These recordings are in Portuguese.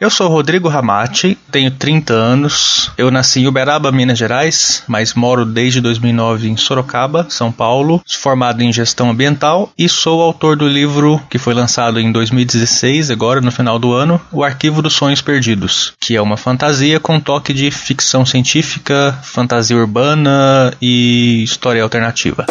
Eu sou Rodrigo Ramati, tenho 30 anos. Eu nasci em Uberaba, Minas Gerais, mas moro desde 2009 em Sorocaba, São Paulo. Sou formado em gestão ambiental e sou autor do livro que foi lançado em 2016, agora no final do ano, O Arquivo dos Sonhos Perdidos, que é uma fantasia com toque de ficção científica, fantasia urbana e história alternativa.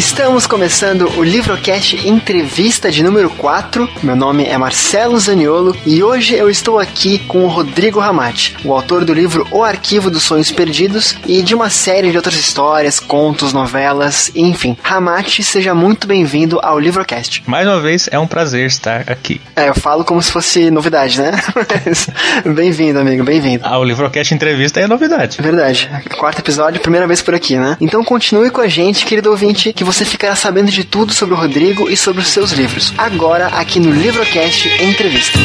Estamos começando o Livrocast Entrevista de número 4. Meu nome é Marcelo Zaniolo e hoje eu estou aqui com o Rodrigo Ramati, o autor do livro O Arquivo dos Sonhos Perdidos e de uma série de outras histórias, contos, novelas, enfim. Ramati, seja muito bem-vindo ao Livrocast. Mais uma vez, é um prazer estar aqui. É, eu falo como se fosse novidade, né? bem-vindo, amigo, bem-vindo. Ah, o Livrocast Entrevista é novidade. Verdade. Quarto episódio, primeira vez por aqui, né? Então continue com a gente, querido ouvinte, que você ficará sabendo de tudo sobre o Rodrigo e sobre os seus livros. Agora, aqui no Livrocast Entrevista.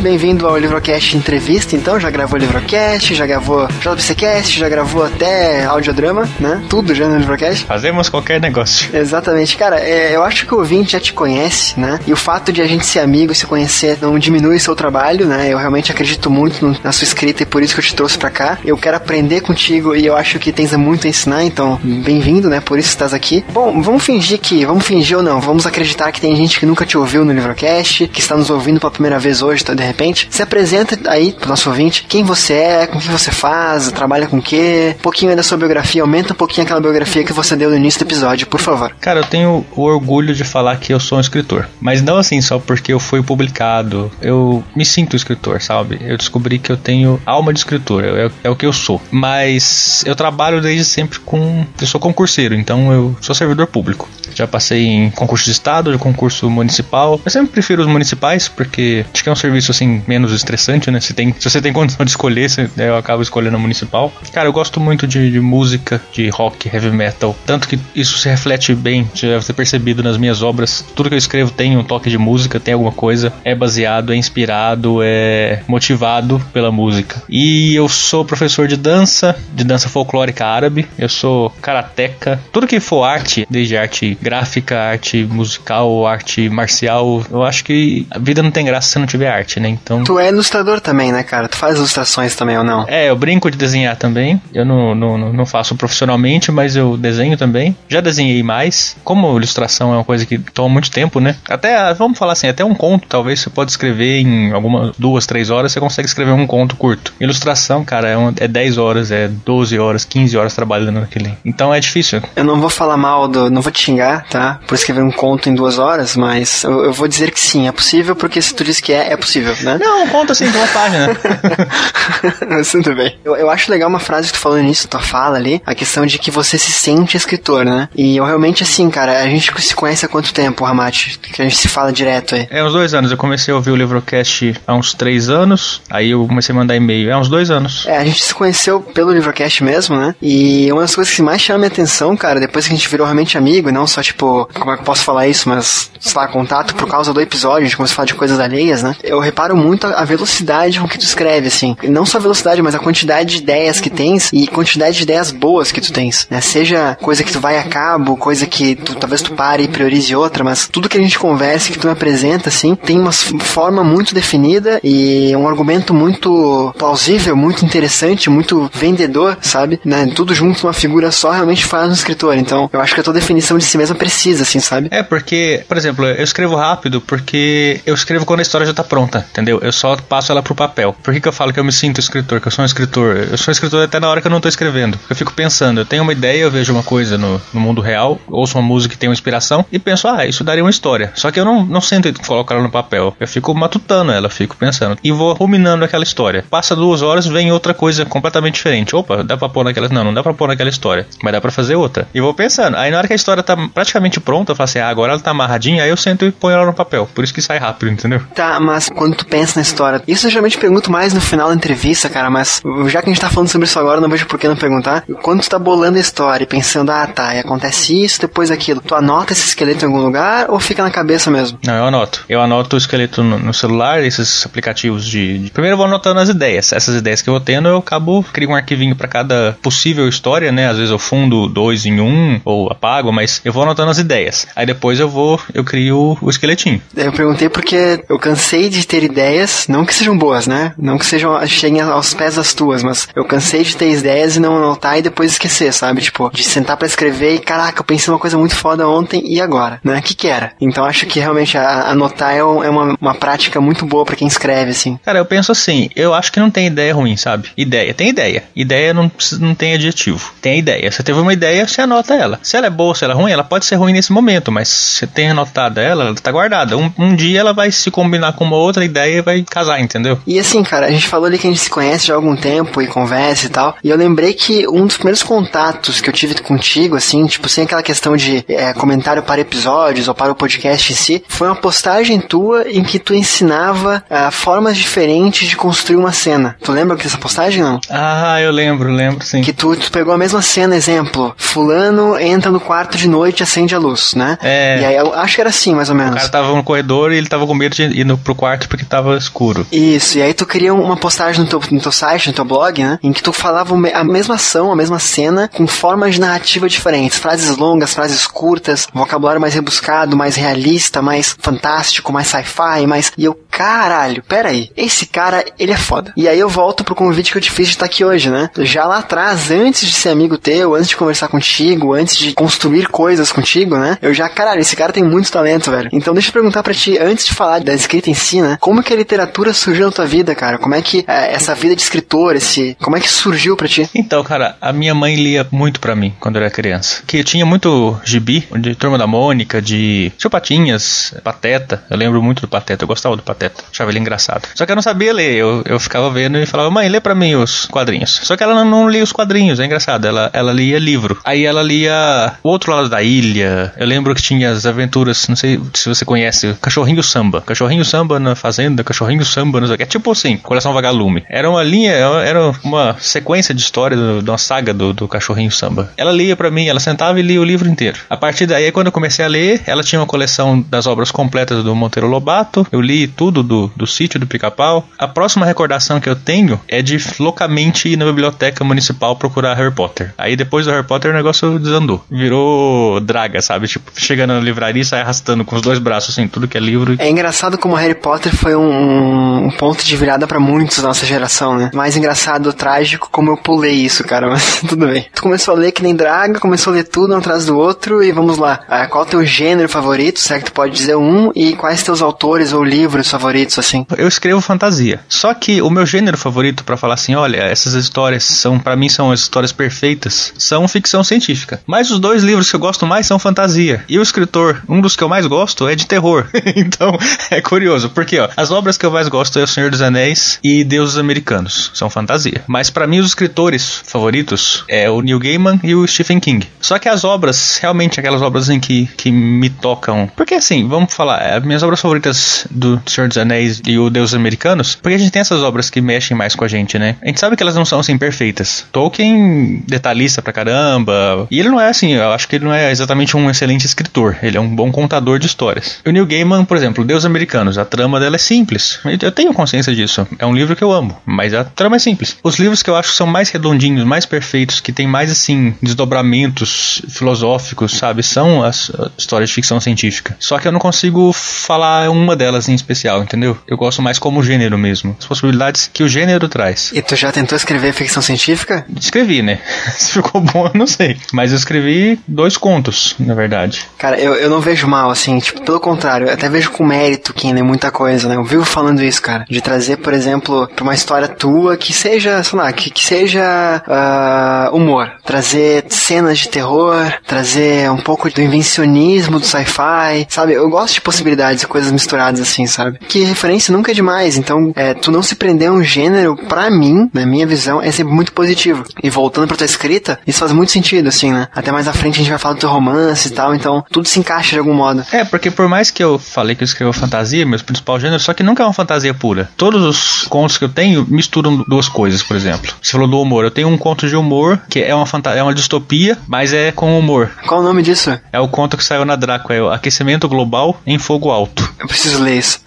Bem-vindo ao Livrocast Entrevista, então, já gravou Livrocast, já gravou JBCcast, já gravou até audiodrama, né? Tudo já no Livrocast. Fazemos qualquer negócio. Exatamente, cara, é, eu acho que o ouvinte já te conhece, né? E o fato de a gente ser amigo e se conhecer não diminui seu trabalho, né? Eu realmente acredito muito no, na sua escrita e por isso que eu te trouxe pra cá. Eu quero aprender contigo e eu acho que tens muito a ensinar, então, bem-vindo, né? Por isso estás aqui. Bom, vamos fingir que, vamos fingir ou não, vamos acreditar que tem gente que nunca te ouviu no Livrocast, que está nos ouvindo pela primeira vez hoje, tá, de repente. Se apresenta aí pro nosso ouvinte quem você é, com o que você faz, trabalha com o quê, um pouquinho da sua biografia, aumenta um pouquinho aquela biografia que você deu no início do episódio, por favor. Cara, eu tenho o orgulho de falar que eu sou um escritor. Mas não assim só porque eu fui publicado. Eu me sinto escritor, sabe? Eu descobri que eu tenho alma de escritor, é, é o que eu sou. Mas eu trabalho desde sempre com. Eu sou concurseiro, então eu sou servidor público. Já passei em concurso de estado, de concurso municipal. Eu sempre prefiro os municipais, porque acho que é um serviço assim menos estressante, né? Se, tem, se você tem condição de escolher, você, eu acabo escolhendo o municipal. Cara, eu gosto muito de, de, música, de rock, heavy metal. Tanto que isso se reflete bem, já deve ter percebido nas minhas obras. Tudo que eu escrevo tem um toque de música, tem alguma coisa. É baseado, é inspirado, é motivado pela música. E eu sou professor de dança, de dança folclórica árabe. Eu sou karateca. Tudo que for arte, desde arte gráfica, arte musical, arte marcial, eu acho que a vida não tem graça se não tiver arte, né? Então. Tu é ilustrador também, né, cara? Tu faz ilustrações também ou não? É, eu brinco de desenhar também. Eu não, não, não faço profissionalmente, mas eu desenho também. Já desenhei mais. Como ilustração é uma coisa que toma muito tempo, né? Até, vamos falar assim, até um conto, talvez você pode escrever em algumas duas, três horas, você consegue escrever um conto curto. Ilustração, cara, é, uma, é 10 horas, é 12 horas, 15 horas trabalhando naquele. Então é difícil. Eu não vou falar mal do. Não vou te xingar, tá? Por escrever um conto em duas horas, mas eu, eu vou dizer que sim, é possível, porque se tu diz que é, é possível, né? Não, conta assim de uma página. Tudo bem. Eu, eu acho legal uma frase que tu falou nisso, tua fala ali, a questão de que você se sente escritor, né? E eu realmente, assim, cara, a gente se conhece há quanto tempo, Ramate? Que a gente se fala direto aí. É, uns dois anos. Eu comecei a ouvir o Livrocast há uns três anos, aí eu comecei a mandar e-mail. É uns dois anos. É, a gente se conheceu pelo Livrocast mesmo, né? E uma das coisas que mais chama minha atenção, cara, depois que a gente virou realmente amigo, não só, tipo, como é que eu posso falar isso, mas, sei lá, contato por causa do episódio, a gente começou a falar de coisas alheias, né? Eu reparo muito a velocidade com que tu escreve, assim. E não só a velocidade, mas a quantidade de ideias que tens e quantidade de ideias boas que tu tens, né? Seja coisa que tu vai a cabo, coisa que tu, talvez tu pare e priorize outra, mas tudo que a gente conversa, que tu me apresenta, assim, tem uma forma muito definida e um argumento muito plausível, muito interessante, muito vendedor, sabe? Né? Tudo junto numa figura só realmente faz um escritor. Então, eu acho que a tua definição de si mesma precisa, assim, sabe? É, porque, por exemplo, eu escrevo rápido porque eu escrevo quando a história já tá pronta, entendeu? Eu só passo ela pro papel. Por que, que eu falo que eu me sinto escritor? Que eu sou um escritor? Eu sou um escritor até na hora que eu não tô escrevendo. Eu fico pensando, eu tenho uma ideia, eu vejo uma coisa no, no mundo real, ouço uma música que tem uma inspiração e penso, ah, isso daria uma história. Só que eu não, não sento e coloco ela no papel. Eu fico matutando ela, fico pensando. E vou ruminando aquela história. Passa duas horas, vem outra coisa completamente diferente. Opa, dá pra pôr naquela. Não, não dá pra pôr naquela história. Mas dá pra fazer outra. E vou pensando. Aí na hora que a história tá praticamente pronta, eu falo assim, ah, agora ela tá amarradinha, aí eu sento e ponho ela no papel. Por isso que sai rápido, entendeu? Tá, mas quando tu pensa na história, isso eu geralmente pergunto mais no final da entrevista, cara, mas já que a gente tá falando sobre isso agora, não vejo por que não perguntar. Quando tu tá bolando a história e pensando, ah, tá, e acontece isso, depois aquilo, tu anota esse esqueleto em algum lugar ou fica na cabeça mesmo? Não, eu anoto. Eu anoto o esqueleto no, no celular, esses aplicativos de, de, Primeiro eu vou anotando as ideias. Essas ideias que eu vou tendo, eu acabo, crio um arquivinho para cada possível história, né? Às vezes eu fundo dois em um, ou apago, mas eu vou anotando as ideias. Aí depois eu vou, eu crio o esqueletinho. Eu perguntei porque eu cansei de ter ideias, não que sejam boas, né? Não que sejam, cheguem aos pés das tuas, mas eu cansei de ter ideias e não anotar e depois esquecer, sabe? Tipo, de sentar para escrever e, caraca, eu pensei uma coisa muito foda ontem e agora, né? O que que era? Então acho que realmente a, anotar é, é uma, uma prática muito boa para quem escreve, assim. Cara, eu penso assim, eu acho que não tem ideia ruim, sabe? Ideia, tem ideia. Ideia não, não tem adjetivo. Tem ideia. Você teve uma ideia, você anota ela. Se ela é boa, se ela é ruim, ela pode ser ruim nesse momento, mas você tem anotado ela, ela tá guardada. Um, um dia ela vai se combinar com uma outra ideia e vai casar, entendeu? E assim, cara, a gente falou ali que a gente se conhece já há algum tempo e conversa e tal. E eu lembrei que um dos primeiros contatos que eu tive contigo, assim, tipo, sem aquela questão de é, comentário para episódios ou para o podcast em si, foi uma postagem tua em que tu ensinava uh, formas diferentes de construir uma cena. Tu lembra dessa postagem, não? Ah, eu lembro, lembro, sim. Que tu, tu pegou a mesma cena, exemplo, fulano entra no quarto de noite e acende a luz, né? É. E aí eu acho que era assim, mais ou menos. O cara tava no corredor e ele tava com medo de ir no, pro quarto porque tava escuro. Isso, e aí tu cria uma postagem no teu, no teu site, no teu blog, né? Em que tu falava a mesma ação, a mesma cena, com formas de narrativa diferentes. Frases longas, frases curtas, vocabulário mais rebuscado, mais realista, mais fantástico, mais sci-fi, mais. E eu, caralho, pera aí. Esse cara, ele é foda. E aí eu volto pro convite que eu te fiz de estar aqui hoje, né? Já lá atrás, antes de ser amigo teu, antes de conversar contigo, antes de construir coisas contigo, né? Eu já, caralho, esse cara tem muito talento, velho. Então deixa eu perguntar pra ti, antes de falar da escrita em si, né? Como que a literatura surgiu na tua vida, cara? Como é que é, essa vida de escritor, esse. Como é que surgiu pra ti? Então, cara, a minha mãe lia muito pra mim quando eu era criança. Que eu tinha muito gibi, de Turma da Mônica, de Chupatinhas, Pateta. Eu lembro muito do Pateta, eu gostava do Pateta. Achava ele engraçado. Só que eu não sabia ler, eu, eu ficava vendo e falava, mãe, lê pra mim os quadrinhos. Só que ela não, não lia os quadrinhos, é engraçado. Ela, ela lia livro. Aí ela lia O Outro Lado da Ilha. Eu lembro que tinha as aventuras, não sei se você conhece, Cachorrinho Samba. Cachorrinho Samba na Fazenda, Cachorrinho Samba, não sei o que. É tipo assim, Coração Vagalume. Era uma linha, era uma sequência de história de uma saga do, do Cachorrinho Samba. Ela lia para mim, ela sentava e lia o livro inteiro. A partir daí, quando eu comecei a ler, ela tinha uma coleção das obras completas do Monteiro Lobato. Eu li tudo do, do sítio do Pica-Pau. A próxima recordação que eu tenho é de loucamente ir na biblioteca municipal procurar Harry Potter. Aí depois do Harry Potter o negócio desandou. Virou draga, sabe? Tipo, chegando na livraria e sai arrastando com os dois braços, assim, tudo que é livro. É engraçado como Harry Potter foi um, um ponto de virada para muitos da nossa geração, né? Mais engraçado, trágico, como eu pulei isso, cara, mas tudo bem. Tu começou a ler que nem draga, começou a ler tudo um atrás do outro e vamos lá. Ah, qual o teu gênero favorito? Será que tu pode dizer um? E quais teus autores ou livros favoritos, assim? Eu escrevo fantasia. Só que o meu gênero favorito para falar assim, olha, essas histórias são, para mim, são as histórias perfeitas, são ficção científica. Mas os dois livros que eu gosto mais são fantasia. E o escritor, um dos que eu mais gosto é de terror. então, é curioso, porque ó, as obras que eu mais gosto é O Senhor dos Anéis e Deuses Americanos, são fantasia. Mas para mim os escritores favoritos é o Neil Gaiman e o Stephen King. Só que as obras, realmente aquelas obras em que, que me tocam, porque assim, vamos falar, as minhas obras favoritas do Senhor dos Anéis e o Deuses Americanos, porque a gente tem essas obras que mexem mais com a gente, né? A gente sabe que elas não são assim perfeitas. Tolkien detalhista pra caramba, e ele não é assim, eu acho que ele não é exatamente um excelente escritor, ele é um bom contador de histórias. O Neil Gaiman, por exemplo, Deus Americanos, a trama dela é simples. Eu tenho consciência disso. É um livro que eu amo, mas a trama é simples. Os livros que eu acho que são mais redondinhos, mais perfeitos, que tem mais assim desdobramentos filosóficos, sabe, são as histórias de ficção científica. Só que eu não consigo falar uma delas em especial, entendeu? Eu gosto mais como gênero mesmo, as possibilidades que o gênero traz. E tu já tentou escrever ficção científica? Escrevi, né? Se ficou bom, eu não sei. Mas eu escrevi dois contos, na verdade. Cara, eu, eu não vejo mal, assim, tipo, pelo contrário, eu até vejo com mérito lê muita coisa, né? Eu vivo falando isso, cara. De trazer, por exemplo, pra uma história tua que seja, sei lá, que, que seja uh, humor. Trazer cenas de terror, trazer um pouco do invencionismo do sci-fi, sabe? Eu gosto de possibilidades e coisas misturadas assim, sabe? Que referência nunca é demais, então é, tu não se prender a um gênero, pra mim, na minha visão, é sempre muito positivo. E voltando pra tua escrita, isso faz muito sentido, assim, né? Até mais à frente a gente vai falar do teu romance e tal, então tudo se encaixa de algum modo. É, porque por mais que eu falei que eu escrevo fantasia, meu principal gênero, só que nunca é uma fantasia pura. Todos os contos que eu tenho misturam duas coisas, por exemplo. Você falou do humor, eu tenho um conto de humor que é uma é uma distopia, mas é com humor. Qual o nome disso? É o conto que saiu na Draco, é o Aquecimento Global em Fogo Alto. Eu preciso ler isso.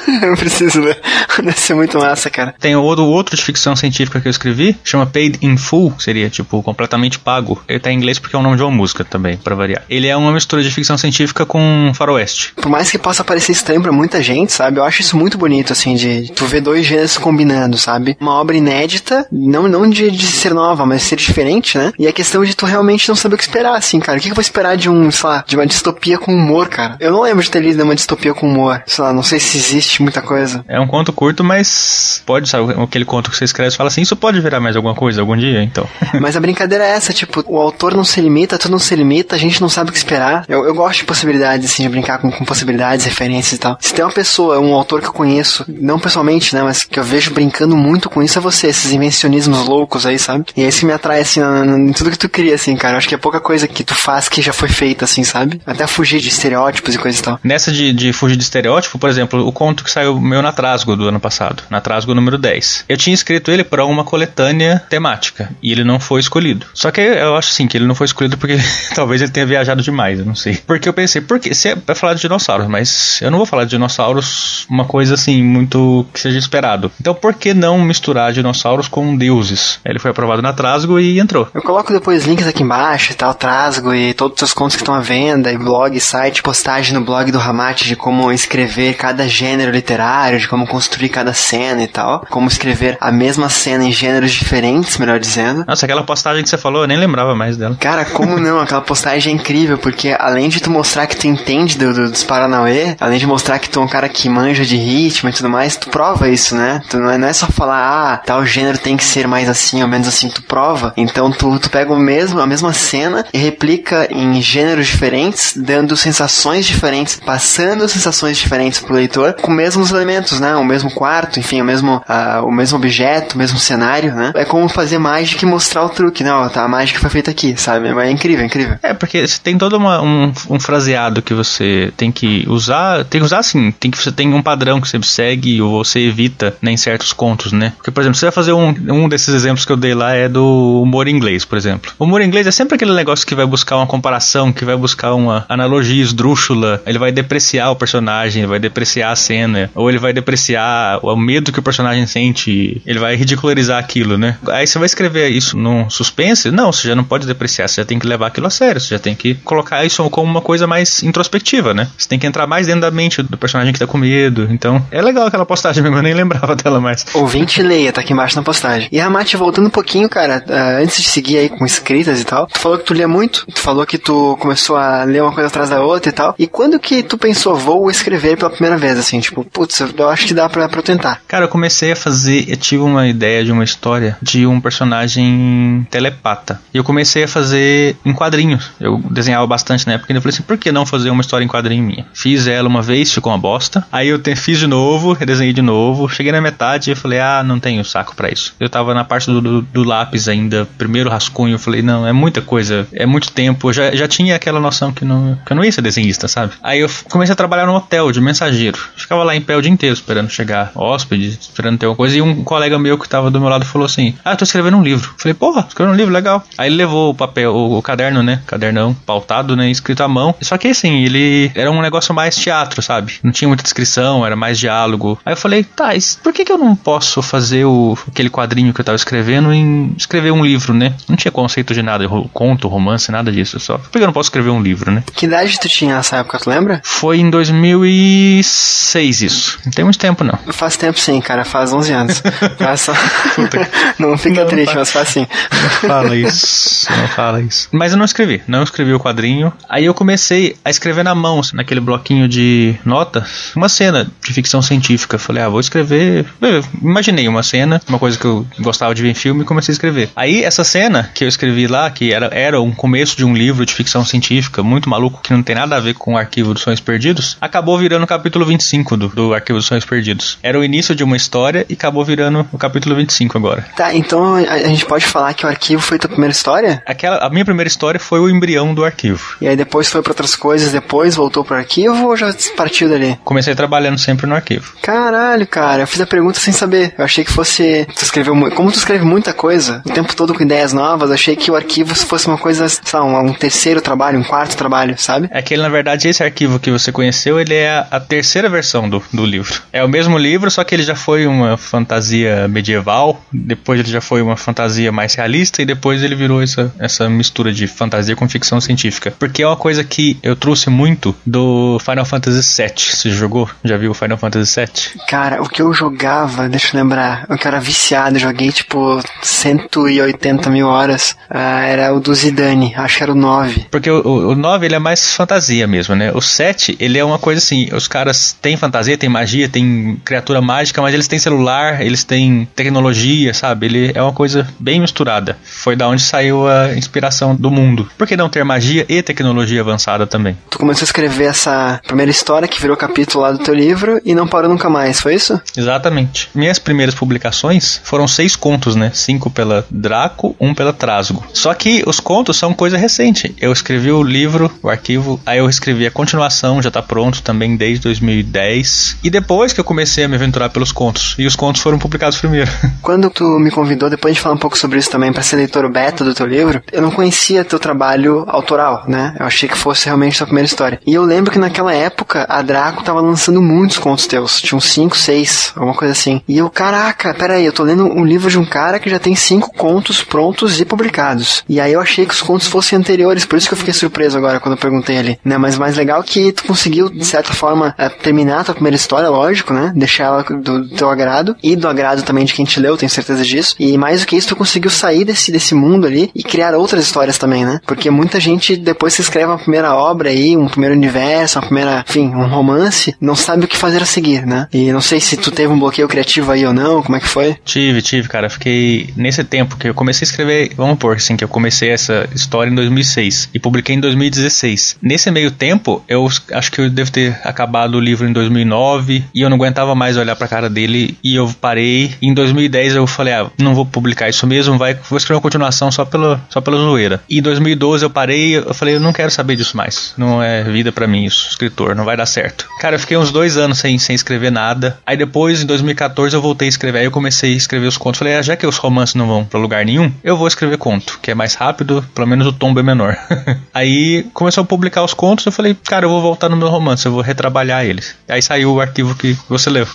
eu preciso ler. Deve ser muito massa, cara. Tem outro, outro de ficção científica que eu escrevi, chama Paid in Full, seria tipo completamente pago. Ele tá em inglês porque é o nome de uma música também, para variar. Ele é uma mistura de ficção científica com faroeste. Por mais que possa parecer estranho pra muita gente, sabe? Eu acho isso muito bonito, assim, de tu ver dois gêneros combinando, sabe? Uma obra inédita, não, não de, de ser nova, mas ser diferente, né? E a questão de tu realmente não saber o que esperar, assim, cara. O que, que eu vou esperar de um, sei lá, de uma distopia com humor, cara? Eu não lembro de ter lido uma distopia com humor. Sei lá, não sei se existe muita coisa. É um conto curto, mas pode, sabe? Aquele conto que você escreve e fala assim, isso pode virar mais alguma coisa algum dia, então. mas a brincadeira é essa, tipo, o autor não se limita, tu não se limita, a gente não sabe o que esperar. Eu, eu gosto de possibilidades, assim, de brincar com, com possibilidades, referências e tal. Se tem uma pessoa, um autor que eu conheço, não pessoalmente, né, mas que eu vejo brincando muito com isso, é você, esses invencionismos loucos aí, sabe? E é isso que me atrai, assim, em tudo que tu cria, assim, cara. Eu acho que é pouca coisa que tu faz que já foi feita, assim, sabe? Até fugir de estereótipos e coisa e tal. Nessa de, de fugir de estereótipo, por exemplo, o conto que saiu meu na Trasgo do ano passado, na Trasgo número 10. Eu tinha escrito ele para uma coletânea temática e ele não foi escolhido. Só que eu acho assim que ele não foi escolhido porque talvez ele tenha viajado demais, eu não sei. Porque eu pensei, porque se é pra falar de dinossauros, mas eu não vou falar de dinossauros uma coisa assim muito que seja esperado. Então por que não misturar dinossauros com deuses? Ele foi aprovado na Trasgo e entrou. Eu coloco depois links aqui embaixo e tal, Trasgo e todos os seus contos que estão à venda, e blog, site, postagem no blog do Ramate de como escrever cada gênero literário, de como construir cada cena e tal, como escrever a mesma cena em gêneros diferentes, melhor dizendo. Nossa, aquela postagem que você falou, eu nem lembrava mais dela. Cara, como não? Aquela postagem é incrível, porque além de tu mostrar que tu entende do, do, dos Paranauê, além de mostrar que tu é um cara que manja de ritmo e tudo mais, tu prova isso, né? Tu não é, não é só falar, ah, tal gênero tem que ser mais assim ou menos assim, tu prova. Então tu, tu pega o mesmo, a mesma cena e replica em gêneros diferentes, dando sensações diferentes, passando sensações diferentes pro leitor, com os mesmos elementos, né? O mesmo quarto, enfim, o mesmo, uh, o mesmo objeto, o mesmo cenário, né? É como fazer mágica e mostrar o truque, né? Ó, tá, a mágica foi feita aqui, sabe? É incrível, é incrível. É, porque você tem todo uma, um, um fraseado que você tem que usar, tem que usar assim, tem que você tem um padrão que você segue ou você evita né, em certos contos, né? Porque, por exemplo, você vai fazer um, um desses exemplos que eu dei lá é do humor inglês, por exemplo. O humor inglês é sempre aquele negócio que vai buscar uma comparação, que vai buscar uma analogia esdrúxula, ele vai depreciar o personagem, vai depreciar a cena, ou ele vai depreciar o medo que o personagem sente, ele vai ridicularizar aquilo, né? Aí você vai escrever isso num suspense? Não, você já não pode depreciar, você já tem que levar aquilo a sério, você já tem que colocar isso como uma coisa mais introspectiva, né? Você tem que entrar mais dentro da mente do personagem que tá com medo. Então, é legal aquela postagem mesmo, eu nem lembrava dela mais. Ouvinte leia, tá aqui embaixo na postagem. E a Mate, voltando um pouquinho, cara, uh, antes de seguir aí com escritas e tal, tu falou que tu lia muito, tu falou que tu começou a ler uma coisa atrás da outra e tal. E quando que tu pensou, vou escrever pela primeira vez, assim, tipo, putz, eu acho que dá pra, pra tentar? Cara, eu comecei a fazer, eu tive uma ideia de uma história de um personagem telepata. E eu comecei a fazer em quadrinhos. Eu desenhava bastante na época e eu falei assim, por que não fazer uma história em quadrinho minha? Fiz ela uma vez, ficou uma bosta. Aí eu te, fiz de novo, redesenhei de novo. Cheguei na metade e falei, ah, não tenho saco para isso. Eu tava na parte do, do, do, lápis ainda, primeiro rascunho. Eu falei, não, é muita coisa, é muito tempo. Eu já, já tinha aquela noção que, não, que eu não ia ser desenhista, sabe? Aí eu comecei a trabalhar no hotel de mensageiro. Ficava lá em pé o dia inteiro esperando chegar hóspede, esperando ter alguma coisa. E um colega meu que tava do meu lado falou assim: Ah, eu tô escrevendo um livro. Eu falei, porra, escrevendo um livro, legal. Aí ele levou o papel, o, o caderno, né? Cadernão, pautado, né? Escrito à mão. Só que assim, ele era um negócio mais teatro, sabe? Não tinha muita descrição, era mais diálogo. Aí eu falei, tá, por que, que eu não posso fazer o, aquele quadrinho que eu tava escrevendo em escrever um livro, né? Não tinha conceito de nada, conto, romance, nada disso. Só por que eu não posso escrever um livro, né? Que idade tu tinha nessa época, tu lembra? Foi em 2006 isso. Não tem muito tempo, não. Faz tempo sim, cara. Faz 11 anos. Faz não fica não, triste, não mas faz sim. Não fala isso. Não fala isso. Mas eu não escrevi. Não escrevi o quadrinho. Aí eu comecei a escrever na mão, naquele bloquinho de notas, uma cena de ficção científica. Falei, ah, vou escrever. Eu imaginei uma cena, uma coisa que eu gostava de ver em filme e comecei a escrever. Aí essa cena que eu escrevi lá, que era, era um começo de um livro de ficção científica muito maluco, que não tem nada a ver com o arquivo dos sonhos perdidos, acabou virando o capítulo 25 25 do, do Arquivo dos Sonhos Perdidos. Era o início de uma história e acabou virando o capítulo 25 agora. Tá, então a, a gente pode falar que o arquivo foi tua primeira história? Aquela, a minha primeira história foi o embrião do arquivo. E aí depois foi pra outras coisas, depois voltou pro arquivo ou já partiu dali? Comecei trabalhando sempre no arquivo. Caralho, cara, eu fiz a pergunta sem saber. Eu achei que fosse. Tu escreveu Como tu escreve muita coisa, o tempo todo com ideias novas, achei que o arquivo fosse uma coisa, sei lá, um, um terceiro trabalho, um quarto trabalho, sabe? É que ele, na verdade, esse arquivo que você conheceu, ele é a, a terceira versão do, do livro. É o mesmo livro, só que ele já foi uma fantasia medieval, depois ele já foi uma fantasia mais realista e depois ele virou essa, essa mistura de fantasia com ficção científica. Porque é uma coisa que eu trouxe muito do Final Fantasy VII. Você jogou? Já viu o Final Fantasy VII? Cara, o que eu jogava, deixa eu lembrar, o que eu era viciado, eu joguei tipo 180 mil horas, ah, era o do Zidane, acho que era o 9. Porque o, o, o 9 ele é mais fantasia mesmo, né? O 7 ele é uma coisa assim, os caras têm fantasia, têm magia, têm criatura mágica, mas eles têm celular, eles têm tecnologia, sabe? Ele é uma coisa bem misturada. Foi da onde saiu a inspiração do mundo. Por que não ter magia e tecnologia avançada também? Tu começou a escrever essa primeira história que virou capítulo lá do teu livro e não parou nunca mais, foi isso? Exatamente. Minhas primeiras publicações foram seis contos, né? Cinco pela Draco, um pela Trasgo. Só que os contos são coisa recente. Eu escrevi o livro, o arquivo, aí eu escrevi a continuação, já tá pronto também desde 2010. E depois que eu comecei a me aventurar pelos contos. E os contos foram publicados primeiro. Quando tu me convidou, depois de falar um pouco sobre isso também, pra ser leitor beta do teu livro, eu não conhecia teu trabalho autoral, né? Eu achei que fosse realmente tua primeira história. E eu lembro que naquela época a Draco tava lançando muitos contos teus. Tinha uns 5, 6, alguma coisa assim. E eu, caraca, peraí, eu tô lendo um livro de um cara que já tem cinco contos prontos e publicados. E aí eu achei que os contos fossem anteriores, por isso que eu fiquei surpreso agora quando eu perguntei ali, né? Mas mais legal que tu conseguiu, de certa forma, eh, terminar a tua primeira história, lógico, né? Deixar ela do, teu agrado e do agrado também de quem te leu, tenho certeza disso. E mais do que isso, tu conseguiu sair desse, desse mundo ali e criar outras histórias também, né? Porque muita gente, depois que escreve uma primeira obra aí, um primeiro universo, uma primeira, enfim, um romance, não sabe o que fazer a seguir, né? E não sei se tu teve um bloqueio criativo aí ou não, como é que foi? Tive, tive, cara. Fiquei nesse tempo que eu comecei a escrever, vamos por assim, que eu comecei essa história em 2006 e publiquei em 2016. Nesse meio tempo, eu acho que eu devo ter acabado o livro em 2009 e eu não aguentava mais olhar pra cara dele e eu parei. Em 2010 eu falei, ah, não vou publicar isso mesmo, vai, vou escrever uma continuação só pela, só pela zoeira. E em 2012 eu parei, eu falei, eu não quero saber disso mais. Não é vida pra mim isso, escritor, não vai dar certo. Cara, eu fiquei uns dois anos sem, sem escrever nada. Aí depois, em 2014, eu voltei a escrever. Aí eu comecei a escrever os contos. Falei, ah, já que os romances não vão pra lugar nenhum, eu vou escrever conto, que é mais rápido, pelo menos o tombo é menor. aí começou a publicar os contos, eu falei, cara, eu vou voltar no meu romance, eu vou retrabalhar eles. Aí saiu o arquivo que você leu.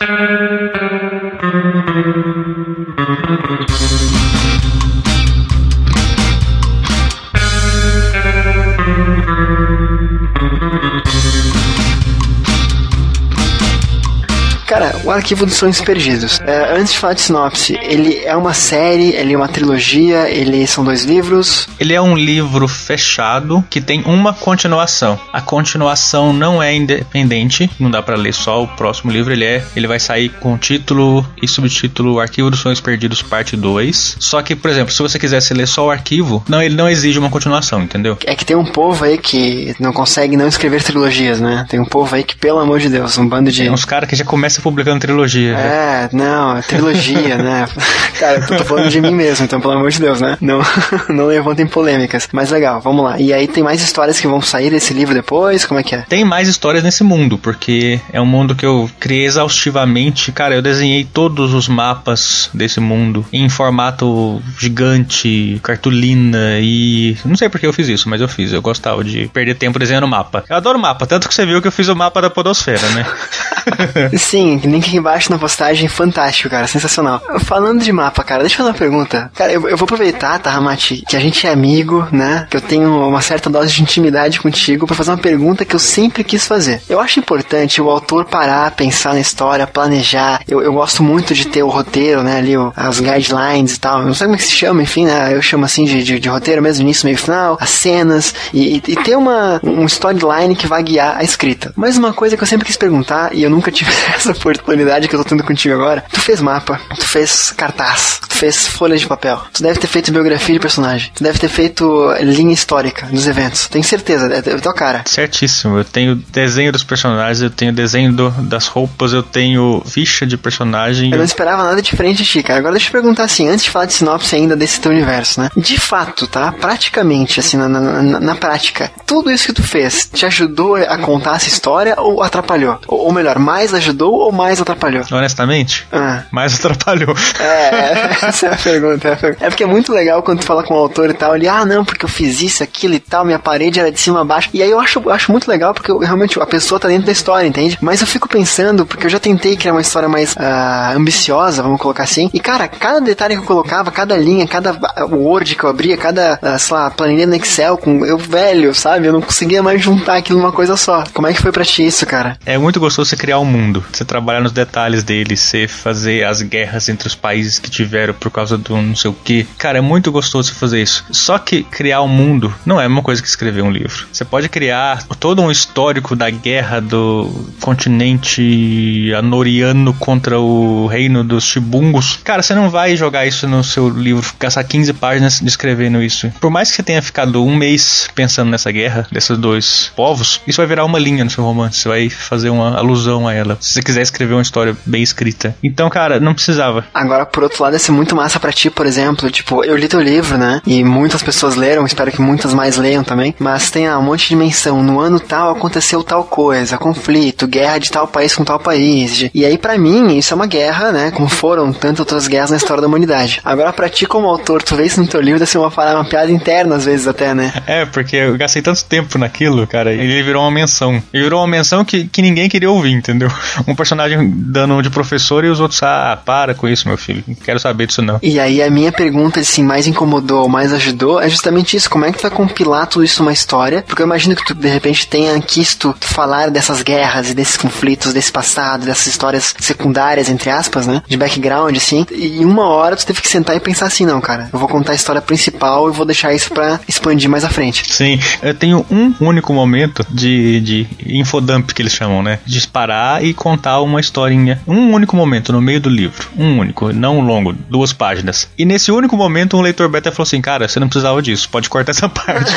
Arquivo dos Sonhos Perdidos. É, antes de falar de sinopse, ele é uma série, ele é uma trilogia, ele são dois livros. Ele é um livro fechado que tem uma continuação. A continuação não é independente, não dá para ler só o próximo livro, ele é, ele vai sair com título e subtítulo Arquivo dos Sonhos Perdidos parte 2. Só que, por exemplo, se você quisesse ler só o arquivo, não, ele não exige uma continuação, entendeu? É que tem um povo aí que não consegue não escrever trilogias, né? Tem um povo aí que, pelo amor de Deus, um bando de. Tem uns caras que já começam publicando trilogia. É, não, é trilogia, né? Cara, eu tô falando de mim mesmo, então pelo amor de Deus, né? Não, não levantem polêmicas. Mas legal, vamos lá. E aí tem mais histórias que vão sair desse livro depois? Como é que é? Tem mais histórias nesse mundo, porque é um mundo que eu criei exaustivamente. Cara, eu desenhei todos os mapas desse mundo em formato gigante, cartolina e. Não sei porque eu fiz isso, mas eu fiz. Eu gostava de perder tempo desenhando mapa. Eu adoro mapa, tanto que você viu que eu fiz o mapa da Podosfera, né? Sim, link aqui embaixo na postagem, fantástico, cara, sensacional. Falando de mapa, cara, deixa eu fazer uma pergunta. Cara, eu, eu vou aproveitar, tá, Ramati, que a gente é amigo, né? Que eu tenho uma certa dose de intimidade contigo pra fazer uma pergunta que eu sempre quis fazer. Eu acho importante o autor parar, pensar na história, planejar. Eu, eu gosto muito de ter o roteiro, né? Ali, o, as guidelines e tal. Não sei como é que se chama, enfim, né? Eu chamo assim de, de, de roteiro mesmo, início, meio final, as cenas, e, e, e ter uma, um storyline que vai guiar a escrita. Mas uma coisa que eu sempre quis perguntar, e eu nunca nunca tive essa oportunidade que eu tô tendo contigo agora. Tu fez mapa, tu fez cartaz, tu fez folha de papel, tu deve ter feito biografia de personagem, tu deve ter feito linha histórica dos eventos. Tenho certeza, é, é tua cara. Certíssimo, eu tenho desenho dos personagens, eu tenho desenho do, das roupas, eu tenho ficha de personagem. Eu não esperava nada diferente de ti, cara. Agora deixa eu perguntar assim, antes de falar de sinopse ainda desse teu universo, né? De fato, tá? Praticamente, assim, na, na, na, na prática, tudo isso que tu fez te ajudou a contar essa história ou atrapalhou? Ou, ou melhor, mais ajudou ou mais atrapalhou? Honestamente, Ah. mais atrapalhou. É, essa é a pergunta. é a pergunta. É porque é muito legal quando tu fala com o autor e tal, ele, ah, não, porque eu fiz isso, aquilo e tal, minha parede era de cima a baixo. E aí eu acho, acho muito legal porque eu, realmente a pessoa tá dentro da história, entende? Mas eu fico pensando, porque eu já tentei criar uma história mais ah, ambiciosa, vamos colocar assim. E cara, cada detalhe que eu colocava, cada linha, cada ah, Word que eu abria, cada, ah, sei lá, planilha no Excel, com eu velho, sabe? Eu não conseguia mais juntar aquilo numa coisa só. Como é que foi pra ti isso, cara? É muito gostoso você criar um mundo, você trabalhar nos detalhes dele, você fazer as guerras entre os países que tiveram por causa do não sei o que. Cara, é muito gostoso você fazer isso. Só que criar um mundo não é uma coisa que escrever um livro. Você pode criar todo um histórico da guerra do continente anoriano contra o reino dos chibungos. Cara, você não vai jogar isso no seu livro, gastar 15 páginas descrevendo isso. Por mais que você tenha ficado um mês pensando nessa guerra desses dois povos, isso vai virar uma linha no seu romance. Você vai fazer uma alusão a ela. Se você quiser escrever uma história bem escrita. Então, cara, não precisava. Agora, por outro lado, ia ser muito massa pra ti, por exemplo, tipo, eu li teu livro, né? E muitas pessoas leram, espero que muitas mais leiam também. Mas tem ah, um monte de menção. No ano tal aconteceu tal coisa, conflito, guerra de tal país com tal país. E aí, pra mim, isso é uma guerra, né? Como foram tantas outras guerras na história da humanidade. Agora, pra ti, como autor, tu vê isso no teu livro, deve ser uma, uma piada interna, às vezes, até, né? É, porque eu gastei tanto tempo naquilo, cara, ele virou uma menção. Ele virou uma menção que, que ninguém queria ouvir, entendeu? Um personagem dando de professor e os outros, ah, para com isso, meu filho. Não quero saber disso não. E aí a minha pergunta, assim, mais incomodou, mais ajudou, é justamente isso. Como é que tu vai compilar tudo isso numa história? Porque eu imagino que tu, de repente, tenha quisto falar dessas guerras e desses conflitos, desse passado, dessas histórias secundárias, entre aspas, né? De background, assim. E uma hora tu teve que sentar e pensar assim, não, cara, eu vou contar a história principal e vou deixar isso pra expandir mais à frente. Sim, eu tenho um único momento de, de infodump que eles chamam, né? De parar e contar uma historinha. Um único momento no meio do livro. Um único, não longo, duas páginas. E nesse único momento um leitor beta falou assim, cara, você não precisava disso, pode cortar essa parte.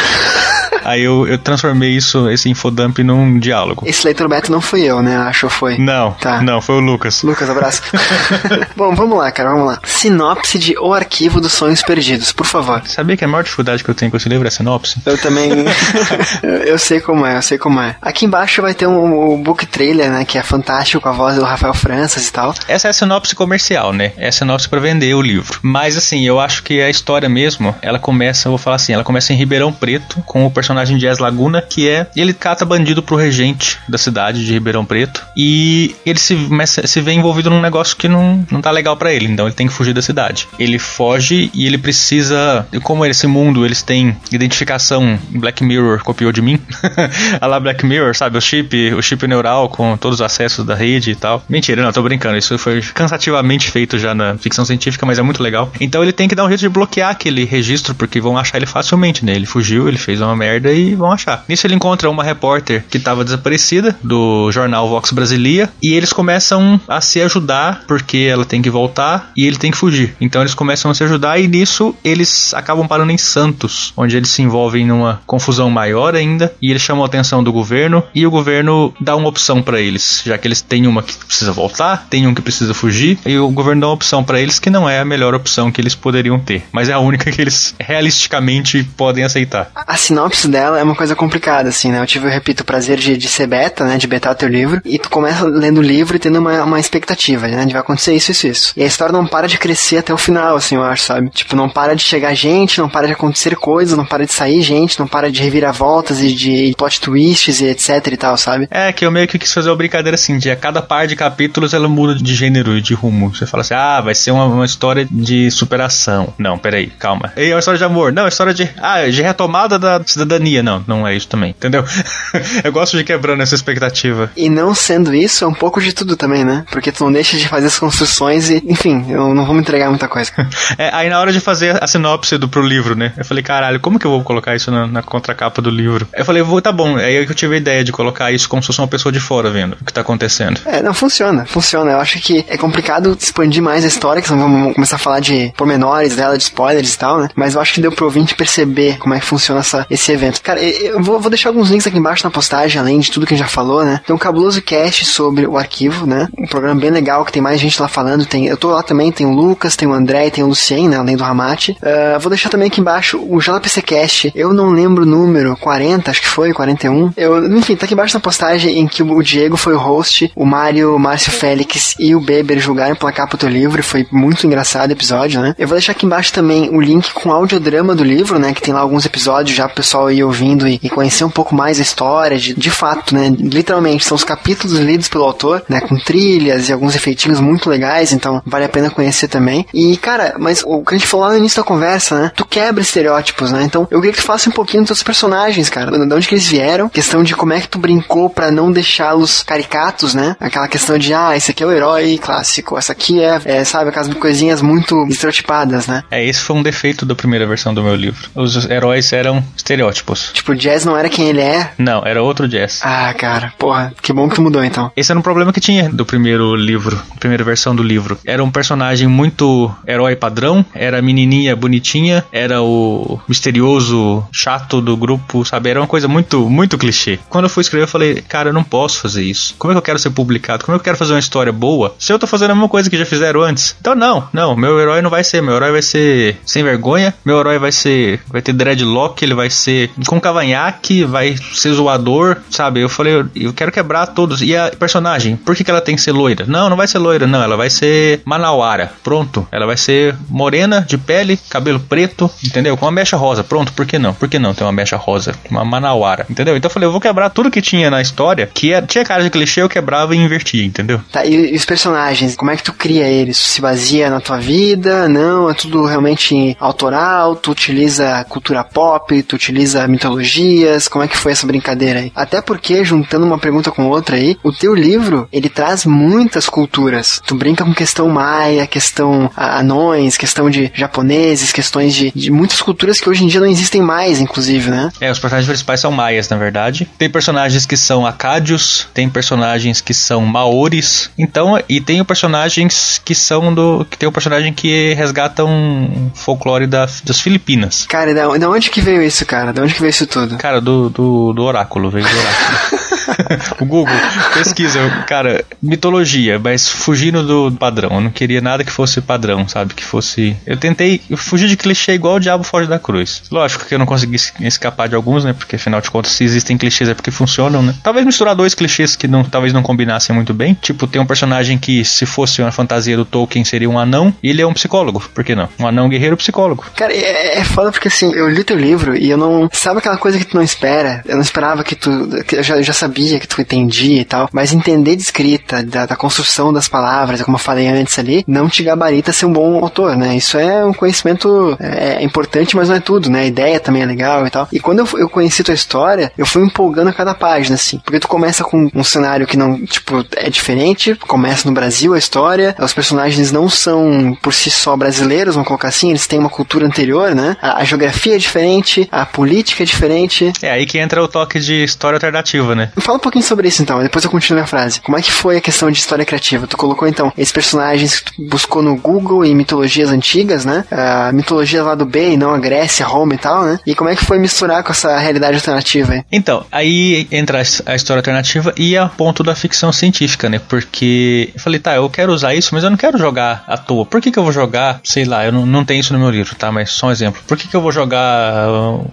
Aí eu, eu transformei isso, esse infodump num diálogo. Esse leitor beta não fui eu, né? Acho que foi. Não, Tá. não, foi o Lucas. Lucas, abraço. Bom, vamos lá, cara, vamos lá. Sinopse de O Arquivo dos Sonhos Perdidos, por favor. Sabia que a maior dificuldade que eu tenho com esse livro é a sinopse? Eu também. eu sei como é, eu sei como é. Aqui embaixo vai ter um, um book trailer, né? Que é fantástico com a voz do Rafael Francis e tal. Essa é a sinopse comercial, né? É a sinopse pra vender o livro. Mas assim, eu acho que a história mesmo, ela começa, eu vou falar assim, ela começa em Ribeirão Preto, com o personagem Jazz Laguna, que é. Ele cata bandido pro regente da cidade de Ribeirão Preto. E ele se, se vê envolvido num negócio que não, não tá legal pra ele. Então ele tem que fugir da cidade. Ele foge e ele precisa. Como esse mundo eles têm identificação, Black Mirror copiou de mim. a lá Black Mirror, sabe? O chip, o chip neural com todos os acessos da rede e tal. Mentira, não, tô brincando. Isso foi cansativamente feito já na ficção científica, mas é muito legal. Então ele tem que dar um jeito de bloquear aquele registro, porque vão achar ele facilmente, né? Ele fugiu, ele fez uma merda e vão achar. Nisso ele encontra uma repórter que tava desaparecida do jornal Vox Brasilia e eles começam a se ajudar porque ela tem que voltar e ele tem que fugir. Então eles começam a se ajudar e nisso eles acabam parando em Santos, onde eles se envolvem numa confusão maior ainda e eles chamam a atenção do governo e o governo dá uma opção pra eles, já que eles têm uma que precisa voltar, tem um que precisa fugir e o governo dá uma opção pra eles que não é a melhor opção que eles poderiam ter, mas é a única que eles realisticamente podem aceitar. A sinopse dela é uma coisa complicada, assim, né? Eu tive, eu repito, o prazer de, de ser beta, né? De betar teu livro. E tu começa lendo o livro e tendo uma, uma expectativa, né? De vai acontecer isso, isso, isso. E a história não para de crescer até o final, assim, eu acho, sabe? Tipo, não para de chegar gente, não para de acontecer coisas, não para de sair gente, não para de reviravoltas e de plot twists e etc e tal, sabe? É, que eu meio que quis fazer uma brincadeira assim, de a cada par de capítulos ela muda de gênero e de rumo. Você fala assim, ah, vai ser uma, uma história de superação. Não, peraí, calma. E é uma história de amor. Não, é uma história de, ah, de retomada da vilania. Não, não é isso também, entendeu? eu gosto de quebrando essa expectativa. E não sendo isso, é um pouco de tudo também, né? Porque tu não deixa de fazer as construções e, enfim, eu não vou me entregar muita coisa. é, aí na hora de fazer a sinopse do, pro livro, né? Eu falei, caralho, como que eu vou colocar isso na, na contracapa do livro? Eu falei, vou, tá bom. Aí eu tive a ideia de colocar isso como se fosse uma pessoa de fora vendo o que tá acontecendo. É, não funciona, funciona. Eu acho que é complicado expandir mais a história, que vamos começar a falar de pormenores dela, de spoilers e tal, né? Mas eu acho que deu pro ouvinte perceber como é que funciona essa, esse evento. Cara, eu vou, vou deixar alguns links aqui embaixo na postagem, além de tudo que a gente já falou, né? Tem um cabuloso cast sobre o arquivo, né? Um programa bem legal que tem mais gente lá falando. Tem, eu tô lá também, tem o Lucas, tem o André, tem o Lucien, né? Além do Ramate. Uh, vou deixar também aqui embaixo o JPC Cast. Eu não lembro o número, 40, acho que foi, 41. Eu, enfim, tá aqui embaixo na postagem em que o Diego foi o host, o Mário, o Márcio Félix e o Beber julgaram pela capa do livro. Foi muito engraçado o episódio, né? Eu vou deixar aqui embaixo também o link com o audiodrama do livro, né? Que tem lá alguns episódios já pro pessoal ir ouvindo e, e conhecer um pouco mais a história, de, de fato, né? Literalmente, são os capítulos lidos pelo autor, né? Com trilhas e alguns efeitinhos muito legais, então vale a pena conhecer também. E, cara, mas o que a gente falou lá no início da conversa, né? Tu quebra estereótipos, né? Então eu queria que tu faça um pouquinho dos teus personagens, cara. De onde que eles vieram, questão de como é que tu brincou para não deixá-los caricatos, né? Aquela questão de, ah, esse aqui é o herói clássico, essa aqui é, é sabe, aquelas coisinhas muito estereotipadas, né? É, esse foi um defeito da primeira versão do meu livro. Os heróis eram estereótipos. Tipo, o Jazz não era quem ele é? Não, era outro Jazz. Ah, cara, porra, que bom que tu mudou então. Esse era um problema que tinha do primeiro livro, primeira versão do livro. Era um personagem muito herói padrão, era a menininha bonitinha, era o misterioso chato do grupo, sabe? Era uma coisa muito, muito clichê. Quando eu fui escrever, eu falei, cara, eu não posso fazer isso. Como é que eu quero ser publicado? Como é que eu quero fazer uma história boa se eu tô fazendo a mesma coisa que já fizeram antes? Então, não, não, meu herói não vai ser, meu herói vai ser sem vergonha, meu herói vai ser, vai ter dreadlock, ele vai ser com cavanhaque, vai ser zoador, sabe? Eu falei, eu, quero quebrar todos. E a personagem, por que, que ela tem que ser loira? Não, não vai ser loira, não, ela vai ser manauara. Pronto, ela vai ser morena, de pele, cabelo preto, entendeu? Com uma mecha rosa. Pronto, por que não? Por que não ter uma mecha rosa? Uma manauara, entendeu? Então eu falei, eu vou quebrar tudo que tinha na história, que era, tinha cara de clichê, eu quebrava e invertia, entendeu? Tá, e, e os personagens, como é que tu cria eles? Se baseia na tua vida? Não, é tudo realmente autoral? Tu utiliza cultura pop? Tu utiliza mitologias? Como é que foi essa brincadeira aí? Até porque, juntando uma pergunta com outra aí, o teu livro, ele traz muitas culturas. Tu brinca com questão maia, questão anões, questão de japoneses, questões de, de muitas culturas que hoje em dia não existem mais, inclusive, né? É, os personagens principais são maias, na verdade. Tem personagens que são acádios, tem personagens que são maores. Então, e tem personagens que são do. que tem um personagem que resgata um folclore da, das Filipinas. Cara, e da, da onde que veio isso, cara? Da onde que veio isso tudo? Cara, do, do, do oráculo, veio do oráculo. o Google, pesquisa, cara, mitologia, mas fugindo do padrão. Eu não queria nada que fosse padrão, sabe? Que fosse. Eu tentei fugir de clichê igual o Diabo Foge da Cruz. Lógico que eu não consegui escapar de alguns, né? Porque afinal de contas, se existem clichês é porque funcionam, né? Talvez misturar dois clichês que não, talvez não combinassem muito bem. Tipo, tem um personagem que, se fosse uma fantasia do Tolkien, seria um anão, e ele é um psicólogo. Por que não? Um anão guerreiro psicólogo. Cara, é, é foda porque assim, eu li teu livro e eu não. Sabe aquela coisa que tu não espera? Eu não esperava que tu. Que eu, já, eu já sabia que tu entendia e tal, mas entender de escrita, da, da, construção das palavras, como eu falei antes ali, não te gabarita ser um bom autor, né? Isso é um conhecimento é, é importante, mas não é tudo, né? A ideia também é legal e tal. E quando eu, eu conheci tua história, eu fui empolgando a cada página, assim, porque tu começa com um cenário que não, tipo, é diferente, começa no Brasil a história, os personagens não são por si só brasileiros, vamos colocar assim, eles têm uma cultura anterior, né? A, a geografia é diferente, a política é diferente. É aí que entra o toque de história alternativa, né? Fala um pouquinho sobre isso então, depois eu continuo a frase. Como é que foi a questão de história criativa? Tu colocou então esses personagens que tu buscou no Google em mitologias antigas, né? A mitologia lá do B e não a Grécia, Roma e tal, né? E como é que foi misturar com essa realidade alternativa aí? Então, aí entra a história alternativa e a ponto da ficção científica, né? Porque eu falei, tá, eu quero usar isso, mas eu não quero jogar à toa. Por que, que eu vou jogar, sei lá, eu não, não tenho isso no meu livro, tá? Mas só um exemplo. Por que, que eu vou jogar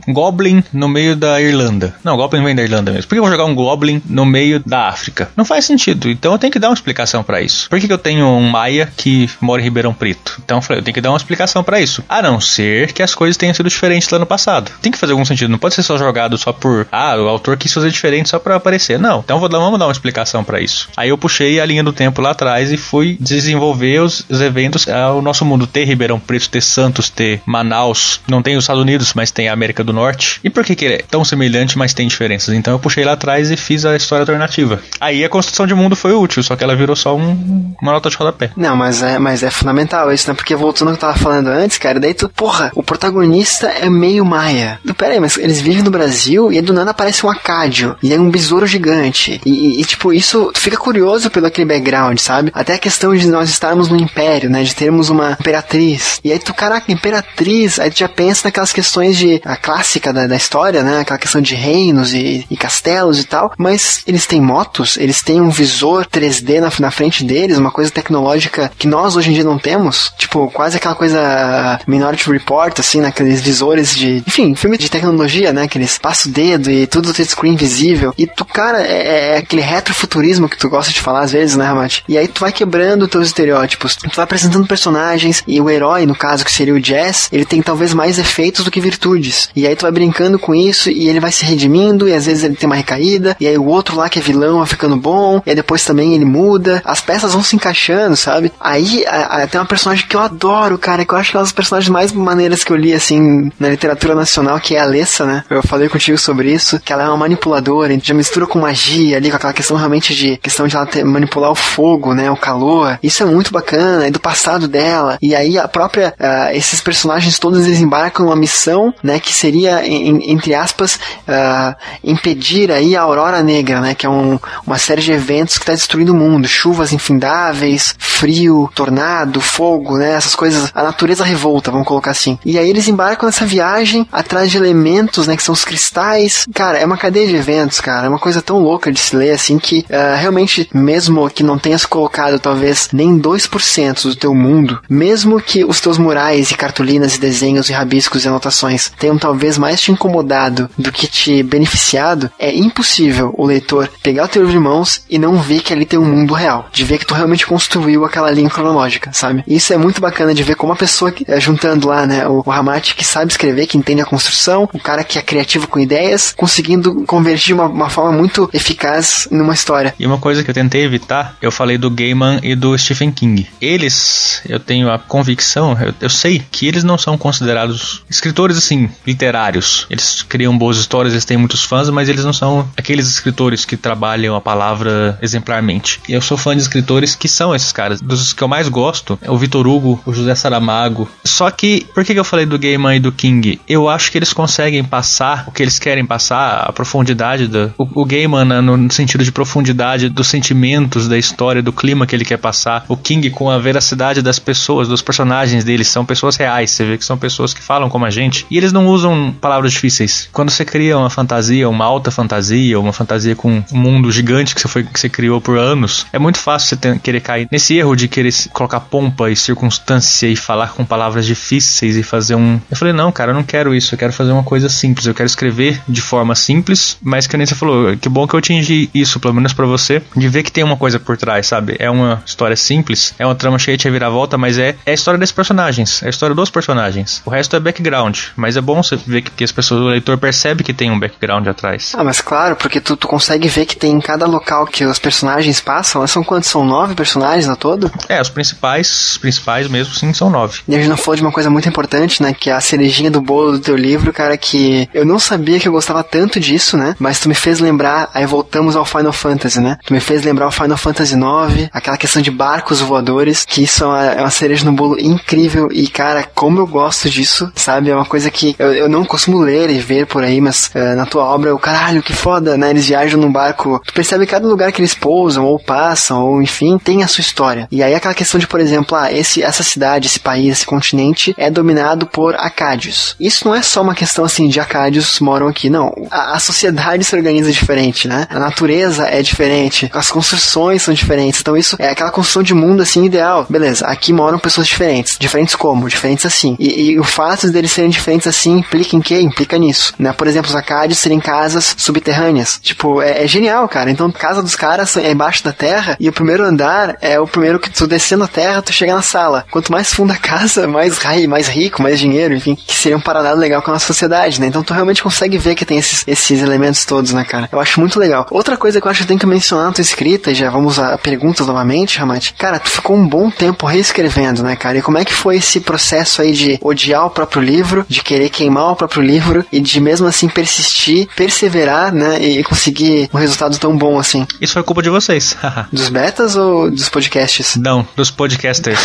um Goblin no meio da Irlanda? Não, Goblin vem da Irlanda mesmo. Por que eu vou jogar um, Goblin no meio da África. Não faz sentido. Então eu tenho que dar uma explicação para isso. Por que, que eu tenho um Maia que mora em Ribeirão Preto? Então eu falei, eu tenho que dar uma explicação para isso. A não ser que as coisas tenham sido diferentes lá no passado. Tem que fazer algum sentido. Não pode ser só jogado só por, ah, o autor quis fazer diferente só para aparecer. Não. Então dar, vamos dar uma explicação para isso. Aí eu puxei a linha do tempo lá atrás e fui desenvolver os, os eventos. Ah, o nosso mundo ter Ribeirão Preto, ter Santos, ter Manaus. Não tem os Estados Unidos, mas tem a América do Norte. E por que, que ele é tão semelhante, mas tem diferenças? Então eu puxei lá atrás e fiz a história alternativa. Aí a construção de mundo foi útil, só que ela virou só um, uma nota de rodapé. Não, mas é, mas é fundamental isso, né? Porque voltando ao que eu tava falando antes, cara, daí tu, porra, o protagonista é meio maia. Pera aí, mas eles vivem no Brasil e aí do nada aparece um acádio, e é um besouro gigante. E, e, tipo, isso tu fica curioso pelo aquele background, sabe? Até a questão de nós estarmos no império, né? De termos uma imperatriz. E aí tu, caraca, imperatriz, aí tu já pensa naquelas questões de a clássica da, da história, né? Aquela questão de reinos e, e castelos e tal. Mas eles têm motos, eles têm um visor 3D na, na frente deles, uma coisa tecnológica que nós hoje em dia não temos. Tipo, quase aquela coisa Minority Report, assim, naqueles visores de. Enfim, filme de tecnologia, né? Aqueles passo o dedo e tudo screen visível. E tu, cara, é, é, aquele retrofuturismo que tu gosta de falar às vezes, né, Ramat? E aí tu vai quebrando teus estereótipos. Tu vai apresentando personagens e o herói, no caso, que seria o Jazz, ele tem talvez mais efeitos do que virtudes. E aí tu vai brincando com isso e ele vai se redimindo e às vezes ele tem uma recaída. E aí o outro lá que é vilão vai ficando bom. E aí depois também ele muda. As peças vão se encaixando, sabe? Aí a, a, tem uma personagem que eu adoro, cara, que eu acho que é uma das personagens mais maneiras que eu li, assim, na literatura nacional, que é a Alessa, né? Eu falei contigo sobre isso, que ela é uma manipuladora, já mistura com magia ali, com aquela questão realmente de questão de ela ter, manipular o fogo, né? O calor. Isso é muito bacana, é do passado dela. E aí a própria, uh, esses personagens todos eles embarcam numa missão, né? Que seria, entre aspas, uh, impedir aí a Aurora Negra, né? Que é um, uma série de eventos que está destruindo o mundo. Chuvas infindáveis, frio, tornado, fogo, né? Essas coisas, a natureza revolta, vamos colocar assim. E aí eles embarcam nessa viagem atrás de elementos, né? Que são os cristais. Cara, é uma cadeia de eventos, cara. É uma coisa tão louca de se ler, assim, que uh, realmente, mesmo que não tenhas colocado talvez nem 2% do teu mundo, mesmo que os teus murais e cartolinas e desenhos e rabiscos e anotações tenham talvez mais te incomodado do que te beneficiado, é impossível o leitor pegar o teu livro de mãos e não ver que ali tem um mundo real. De ver que tu realmente construiu aquela linha cronológica, sabe? Isso é muito bacana de ver como a pessoa, é, juntando lá, né, o, o que sabe escrever, que entende a construção, o cara que é criativo com ideias, conseguindo convergir de uma, uma forma muito eficaz numa história. E uma coisa que eu tentei evitar, eu falei do Gaiman e do Stephen King. Eles, eu tenho a convicção, eu, eu sei que eles não são considerados escritores assim, literários. Eles criam boas histórias, eles têm muitos fãs, mas eles não são aqueles escritores que trabalham a palavra exemplarmente. Eu sou fã de escritores que são esses caras. Dos que eu mais gosto é o Vitor Hugo, o José Saramago. Só que, por que eu falei do Gaiman e do King? Eu acho que eles conseguem passar o que eles querem passar, a profundidade do. O, o Gaiman, né, no sentido de profundidade dos sentimentos, da história, do clima que ele quer passar. O King com a veracidade das pessoas, dos personagens deles. São pessoas reais. Você vê que são pessoas que falam como a gente. E eles não usam palavras difíceis. Quando você cria uma fantasia, uma alta fantasia, uma fantasia com um mundo gigante que você, foi, que você criou por anos, é muito fácil você ter, querer cair nesse erro de querer colocar pompa e circunstância e falar com palavras difíceis e fazer um. Eu falei, não, cara, eu não quero isso. Eu quero fazer uma coisa simples. Eu quero escrever de forma simples, mas que nem você falou, que bom que eu atingi isso, pelo menos para você, de ver que tem uma coisa por trás, sabe? É uma história simples, é uma trama cheia de reviravolta, mas é, é a história desses personagens, é a história dos personagens. O resto é background, mas é bom você ver que, que as pessoas, o leitor percebe que tem um background atrás. Ah, mas claro, porque tu, tu consegue ver que tem em cada local que os personagens passam, são quantos? São nove personagens na todo? É, os principais, os principais mesmo, sim, são nove. E a gente não falou de uma coisa muito importante, né, que é a cerejinha do bolo do teu livro, cara, que eu não sabia que eu gostava tanto disso, né, mas tu me fez lembrar, aí voltamos ao Final Fantasy, né, tu me fez lembrar o Final Fantasy IX, aquela questão de barcos voadores, que isso é uma, é uma cereja no bolo incrível e, cara, como eu gosto disso, sabe, é uma coisa que eu, eu não costumo ler e ver por aí, mas uh, na tua obra, o caralho, que foda, né, eles viajam num barco, tu percebe cada lugar que eles pousam ou passam, ou enfim, tem a sua história. E aí aquela questão de, por exemplo, ah, esse, essa cidade, esse país, esse continente é dominado por acádios. Isso não é só uma questão assim de acádios moram aqui, não. A, a sociedade se organiza diferente, né? A natureza é diferente, as construções são diferentes. Então isso é aquela construção de mundo assim ideal. Beleza, aqui moram pessoas diferentes. Diferentes como? Diferentes assim. E, e o fato deles serem diferentes assim implica em quê? Implica nisso, né? Por exemplo, os acádios serem casas subterrâneas, Tipo, é, é genial, cara. Então, casa dos caras é embaixo da terra e o primeiro andar é o primeiro que tu descendo a terra, tu chega na sala. Quanto mais fundo a casa, mais, mais rico, mais dinheiro, enfim, que seria um paralelo legal com a nossa sociedade, né? Então tu realmente consegue ver que tem esses, esses elementos todos, né, cara? Eu acho muito legal. Outra coisa que eu acho que tem que mencionar na tua escrita, e já vamos a perguntas novamente, Ramate. Cara, tu ficou um bom tempo reescrevendo, né, cara? E como é que foi esse processo aí de odiar o próprio livro, de querer queimar o próprio livro e de mesmo assim persistir, perseverar, né, e conseguir um resultado tão bom assim? Isso foi culpa de vocês. dos betas ou dos podcasts? Não, dos podcasters.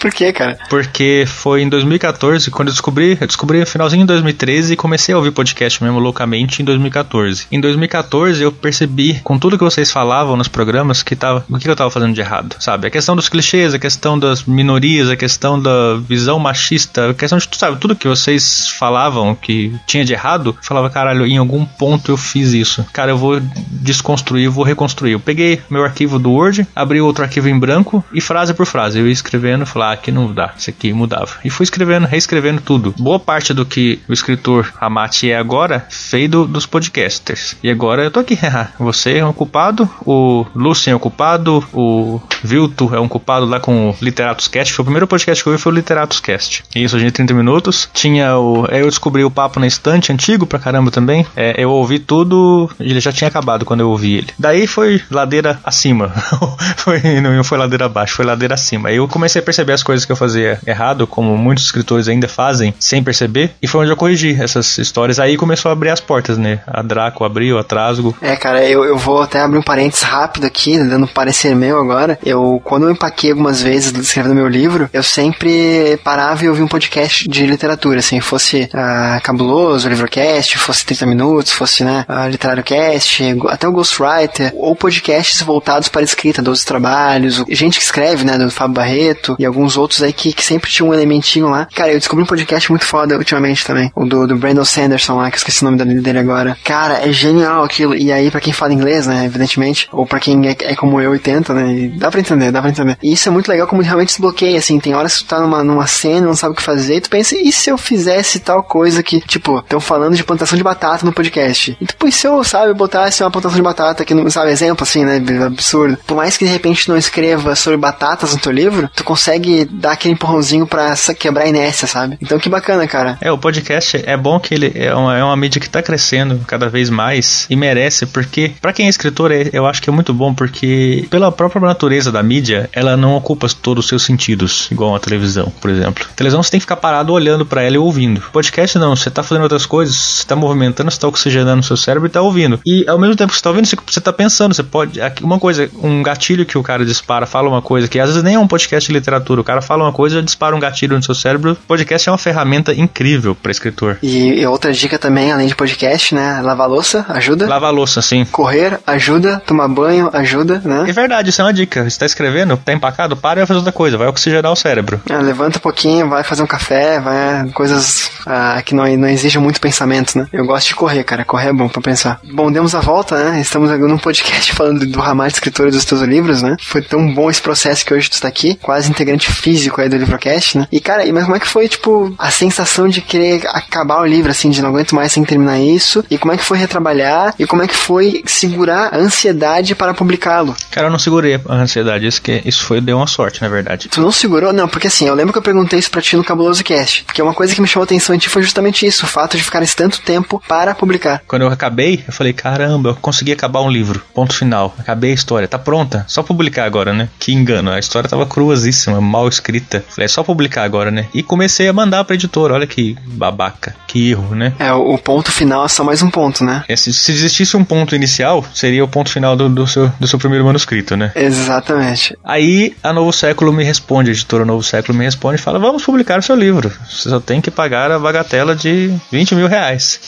Por quê, cara? Porque foi em 2014 quando eu descobri, eu descobri no finalzinho de 2013 e comecei a ouvir podcast mesmo loucamente em 2014. Em 2014 eu percebi com tudo que vocês falavam nos programas que tava, o que eu tava fazendo de errado, sabe? A questão dos clichês, a questão das minorias, a questão da visão machista, a questão de, sabe, tudo que vocês falavam que tinha de errado, falava, caralho, em algum ponto eu fiz isso. Cara, eu vou desconstruir, vou reconstruir. Eu peguei meu arquivo do Word, abri outro arquivo em branco e frase por frase, eu ia escrevendo, falar, ah, aqui não dá, isso aqui mudava. E fui escrevendo, reescrevendo tudo. Boa parte do que o escritor Amati é agora, feio do, dos podcasters. E agora eu tô aqui, você é um culpado, o Lucien é um culpado, o Vilto é um culpado lá com o Literatus Cast, foi o primeiro podcast que eu vi foi o Literatus Cast. Isso, a gente 30 minutos. Tinha o. Eu descobri o papo na estante, antigo pra caramba também. É, eu ouvi tudo, ele já tinha acabado quando eu ouvi ele. Daí foi ladeira acima. foi, não foi ladeira abaixo, foi ladeira acima. Aí eu comecei a perceber as coisas que eu fazia errado, como muitos escritores ainda fazem, sem perceber. E foi onde eu corrigi essas histórias. Aí começou a abrir as portas, né? A Draco abriu, a Trasgo. É, cara, eu, eu vou até abrir um parênteses rápido aqui, dando um parecer meu agora. Eu, quando eu empaquei algumas vezes escrevendo meu livro, eu sempre parava e ouvia um podcast de literatura, assim, fosse uh, Cabuloso, Livrocast, fosse 30 Minutos, fosse, né, Literário Cast, até o Ghostwriter, ou podcasts voltados para escrita, 12 trabalhos, gente que escreve, né, do Fábio Barreto e alguns outros aí que, que sempre tinha um elementinho lá. Cara, eu descobri um podcast muito foda ultimamente também, o do, do Brandon Sanderson lá, que eu esqueci o nome dele agora. Cara, é genial aquilo. E aí, para quem fala inglês, né, evidentemente, ou para quem é, é, como eu e tenta, né, dá pra entender, dá pra entender. E isso é muito legal como realmente desbloqueia, assim, tem horas que tu tá numa, numa cena, não sabe o que fazer, e tu pensa, e se eu fizesse tal coisa que, tipo, estão falando de plantação de batata no podcast? E depois se eu, sabe, botasse uma plantação de batata aqui, no, sabe, exemplo assim, né, absurdo. Por mais que de repente não escreva sobre batatas no teu livro, tu consegue dar aquele empurrãozinho pra quebrar a inércia, sabe? Então que bacana, cara. É, o podcast é bom que ele é uma, é uma mídia que tá crescendo cada vez mais e merece, porque para quem é escritor, é, eu acho que é muito bom, porque pela própria natureza da mídia, ela não ocupa todos os seus sentidos, igual a televisão, por exemplo. A televisão você tem que ficar parado olhando para ela e ouvindo. Podcast não, você tá fazendo outras coisas, você tá movimentando, você tá oxigenando o seu cérebro e tá ouvindo. E ao mesmo tempo que você tá ouvindo, você tá pensando, você pode. Uma coisa, um gatilho que o cara dispara, fala uma coisa que às vezes nem é um podcast de literatura, o cara fala uma coisa, dispara um gatilho no seu cérebro. Podcast é uma ferramenta incrível para escritor. E, e, outra dica também, além de podcast, né? Lavar louça ajuda. Lavar louça, sim. Correr ajuda, tomar banho ajuda, né? É verdade, isso é uma dica. Você tá escrevendo, tá empacado, para e vai fazer outra coisa, vai oxigenar o cérebro. É, levanta um pouquinho, vai fazer um café, vai coisas ah, que não, não exigem muito pensamento, né? Eu gosto de correr, cara. Correr é bom pra pensar. Bom, demos a volta, né? Estamos agora num podcast falando do Ramate, escritor dos teus livros, né? Foi tão bom esse processo que hoje tu está aqui, quase integrante físico aí do Livrocast, né? E, cara, mas como é que foi, tipo, a sensação de querer acabar o livro, assim, de não aguento mais sem terminar isso? E como é que foi retrabalhar? E como é que foi segurar a ansiedade para publicá-lo? Cara, eu não segurei a ansiedade. Isso, que, isso foi, deu uma sorte, na verdade. Tu não segurou? Não, porque assim, eu lembro que eu perguntei isso pra ti no Cabuloso Cast. Porque uma coisa que me chamou a atenção em ti foi justamente isso, o fato de ficar esse tanto tempo para publicar. Quando eu acabei, eu falei, caramba, eu consegui acabar um livro. Ponto final. Acabei a história. Tá pronta. Só publicar agora, né? Que engano. A história tava cruasíssima, mal escrita. Falei, é só publicar agora, né? E comecei a mandar pra editora. Olha que babaca. Que erro, né? É, o ponto final é só mais um ponto, né? É, se, se existisse um ponto inicial, seria o ponto final do, do, seu, do seu primeiro manuscrito, né? Exatamente. Aí a Novo Século me responde, a editora Novo Século me responde e fala: Vamos publicar o seu livro. Você só tem que pagar a bagatela de 20 mil reais.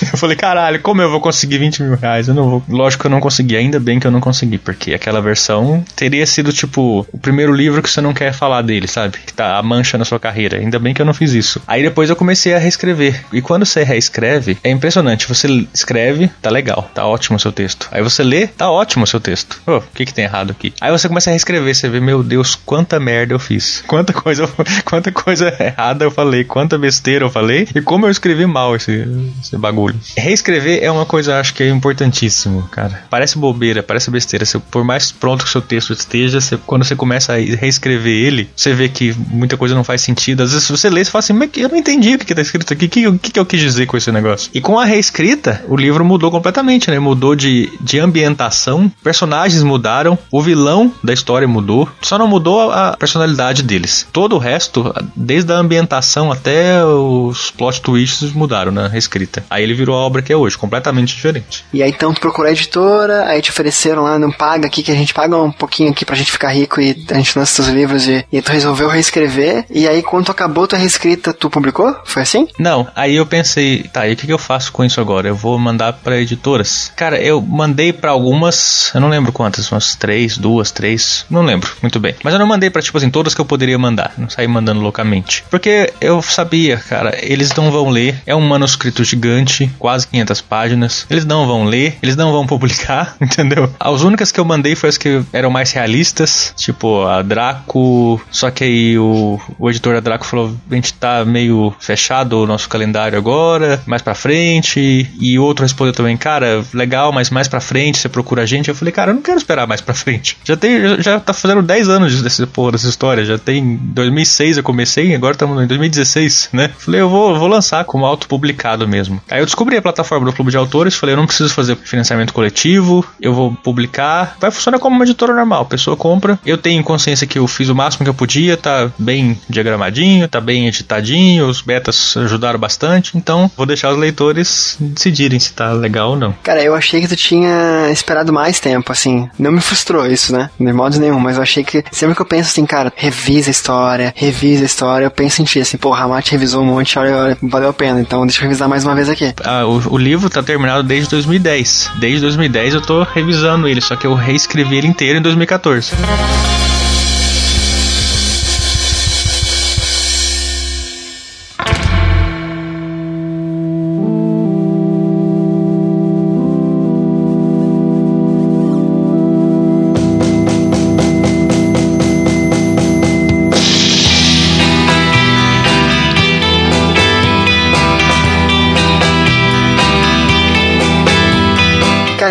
Eu falei, caralho, como eu vou conseguir 20 mil reais? Eu não vou. Lógico que eu não consegui, ainda bem que eu não consegui, porque aquela versão teria sido tipo o primeiro livro que você não quer falar dele, sabe? Que tá a mancha na sua carreira. Ainda bem que eu não fiz isso. Aí depois eu comecei a reescrever. E quando você reescreve, é impressionante. Você escreve, tá legal, tá ótimo o seu texto. Aí você lê, tá ótimo o seu texto. Oh, o que que tem errado aqui? Aí você começa a reescrever, você vê, meu Deus, quanta merda eu fiz. Quanta coisa, quanta coisa errada eu falei, quanta besteira eu falei e como eu escrevi mal esse, esse bagulho. Reescrever é uma coisa, acho que é importantíssimo, cara. Parece bobeira, parece besteira. Você, por mais pronto que seu texto esteja, você, quando você começa a reescrever ele, você vê que muita coisa não faz sentido. Às vezes você lê e fala assim, mas eu não entendi o que, que tá escrito aqui, o que, que, que eu quis dizer com esse negócio. E com a reescrita, o livro mudou completamente, né? Mudou de, de ambientação, personagens mudaram, o vilão da história mudou, só não mudou a personalidade deles. Todo o resto, desde a ambientação até os plot twists mudaram na reescrita. Aí ele virou a obra que é hoje, completamente diferente. E aí então tu procurou a editora, aí te ofereceram lá, não paga aqui, que a gente paga um pouquinho aqui pra gente ficar rico e a gente lança os livros e, e tu resolveu reescrever. E aí quando tu acabou tua reescrita, tu publicou? Foi assim? Não, aí eu pensei, tá, e o que, que eu faço com isso agora? Eu vou mandar para editoras. Cara, eu mandei para algumas, eu não lembro quantas, umas três, duas, três, não lembro muito bem. Mas eu não mandei para tipo assim, todas que eu poderia mandar, não saí mandando loucamente. Porque eu sabia, cara, eles não vão ler, é um manuscrito gigante, quase 500 páginas. Eles não vão ler, eles não vão publicar, entendeu? As únicas que eu mandei foram as que eram mais realistas, tipo a Draco, só que aí o, o editor da Draco falou: a gente tá meio fechado o nosso calendário agora, mais pra frente. E outro respondeu também: cara, legal, mas mais pra frente você procura a gente. Eu falei: cara, eu não quero esperar mais pra frente. Já tem, já, já tá fazendo 10 anos desse, porra, dessa história. Já tem 2006 eu comecei, agora estamos em 2016, né? Falei: eu vou, vou lançar como autopublicado mesmo. Aí eu descobri a plataforma do Clube de Autores, falei: eu não preciso fazer financiamento coletivo, eu vou publicar. Vai funcionar como uma editora normal. A pessoa compra. Eu tenho consciência que eu fiz o máximo que eu podia, tá bem diagramadinho, tá bem editadinho, os betas ajudaram bastante, então vou deixar os leitores decidirem se tá legal ou não. Cara, eu achei que tu tinha esperado mais tempo, assim. Não me frustrou isso, né? De modo nenhum, mas eu achei que sempre que eu penso assim, cara, revisa a história, revisa a história, eu penso em ti, assim, pô, Ramate revisou um monte, olha, olha, valeu a pena, então deixa eu revisar mais uma vez aqui. Ah, o, o livro tá terminado desde 2010. Desde 2010 eu tô revisando ele, só que eu reescrevi ele inteiro em 2014.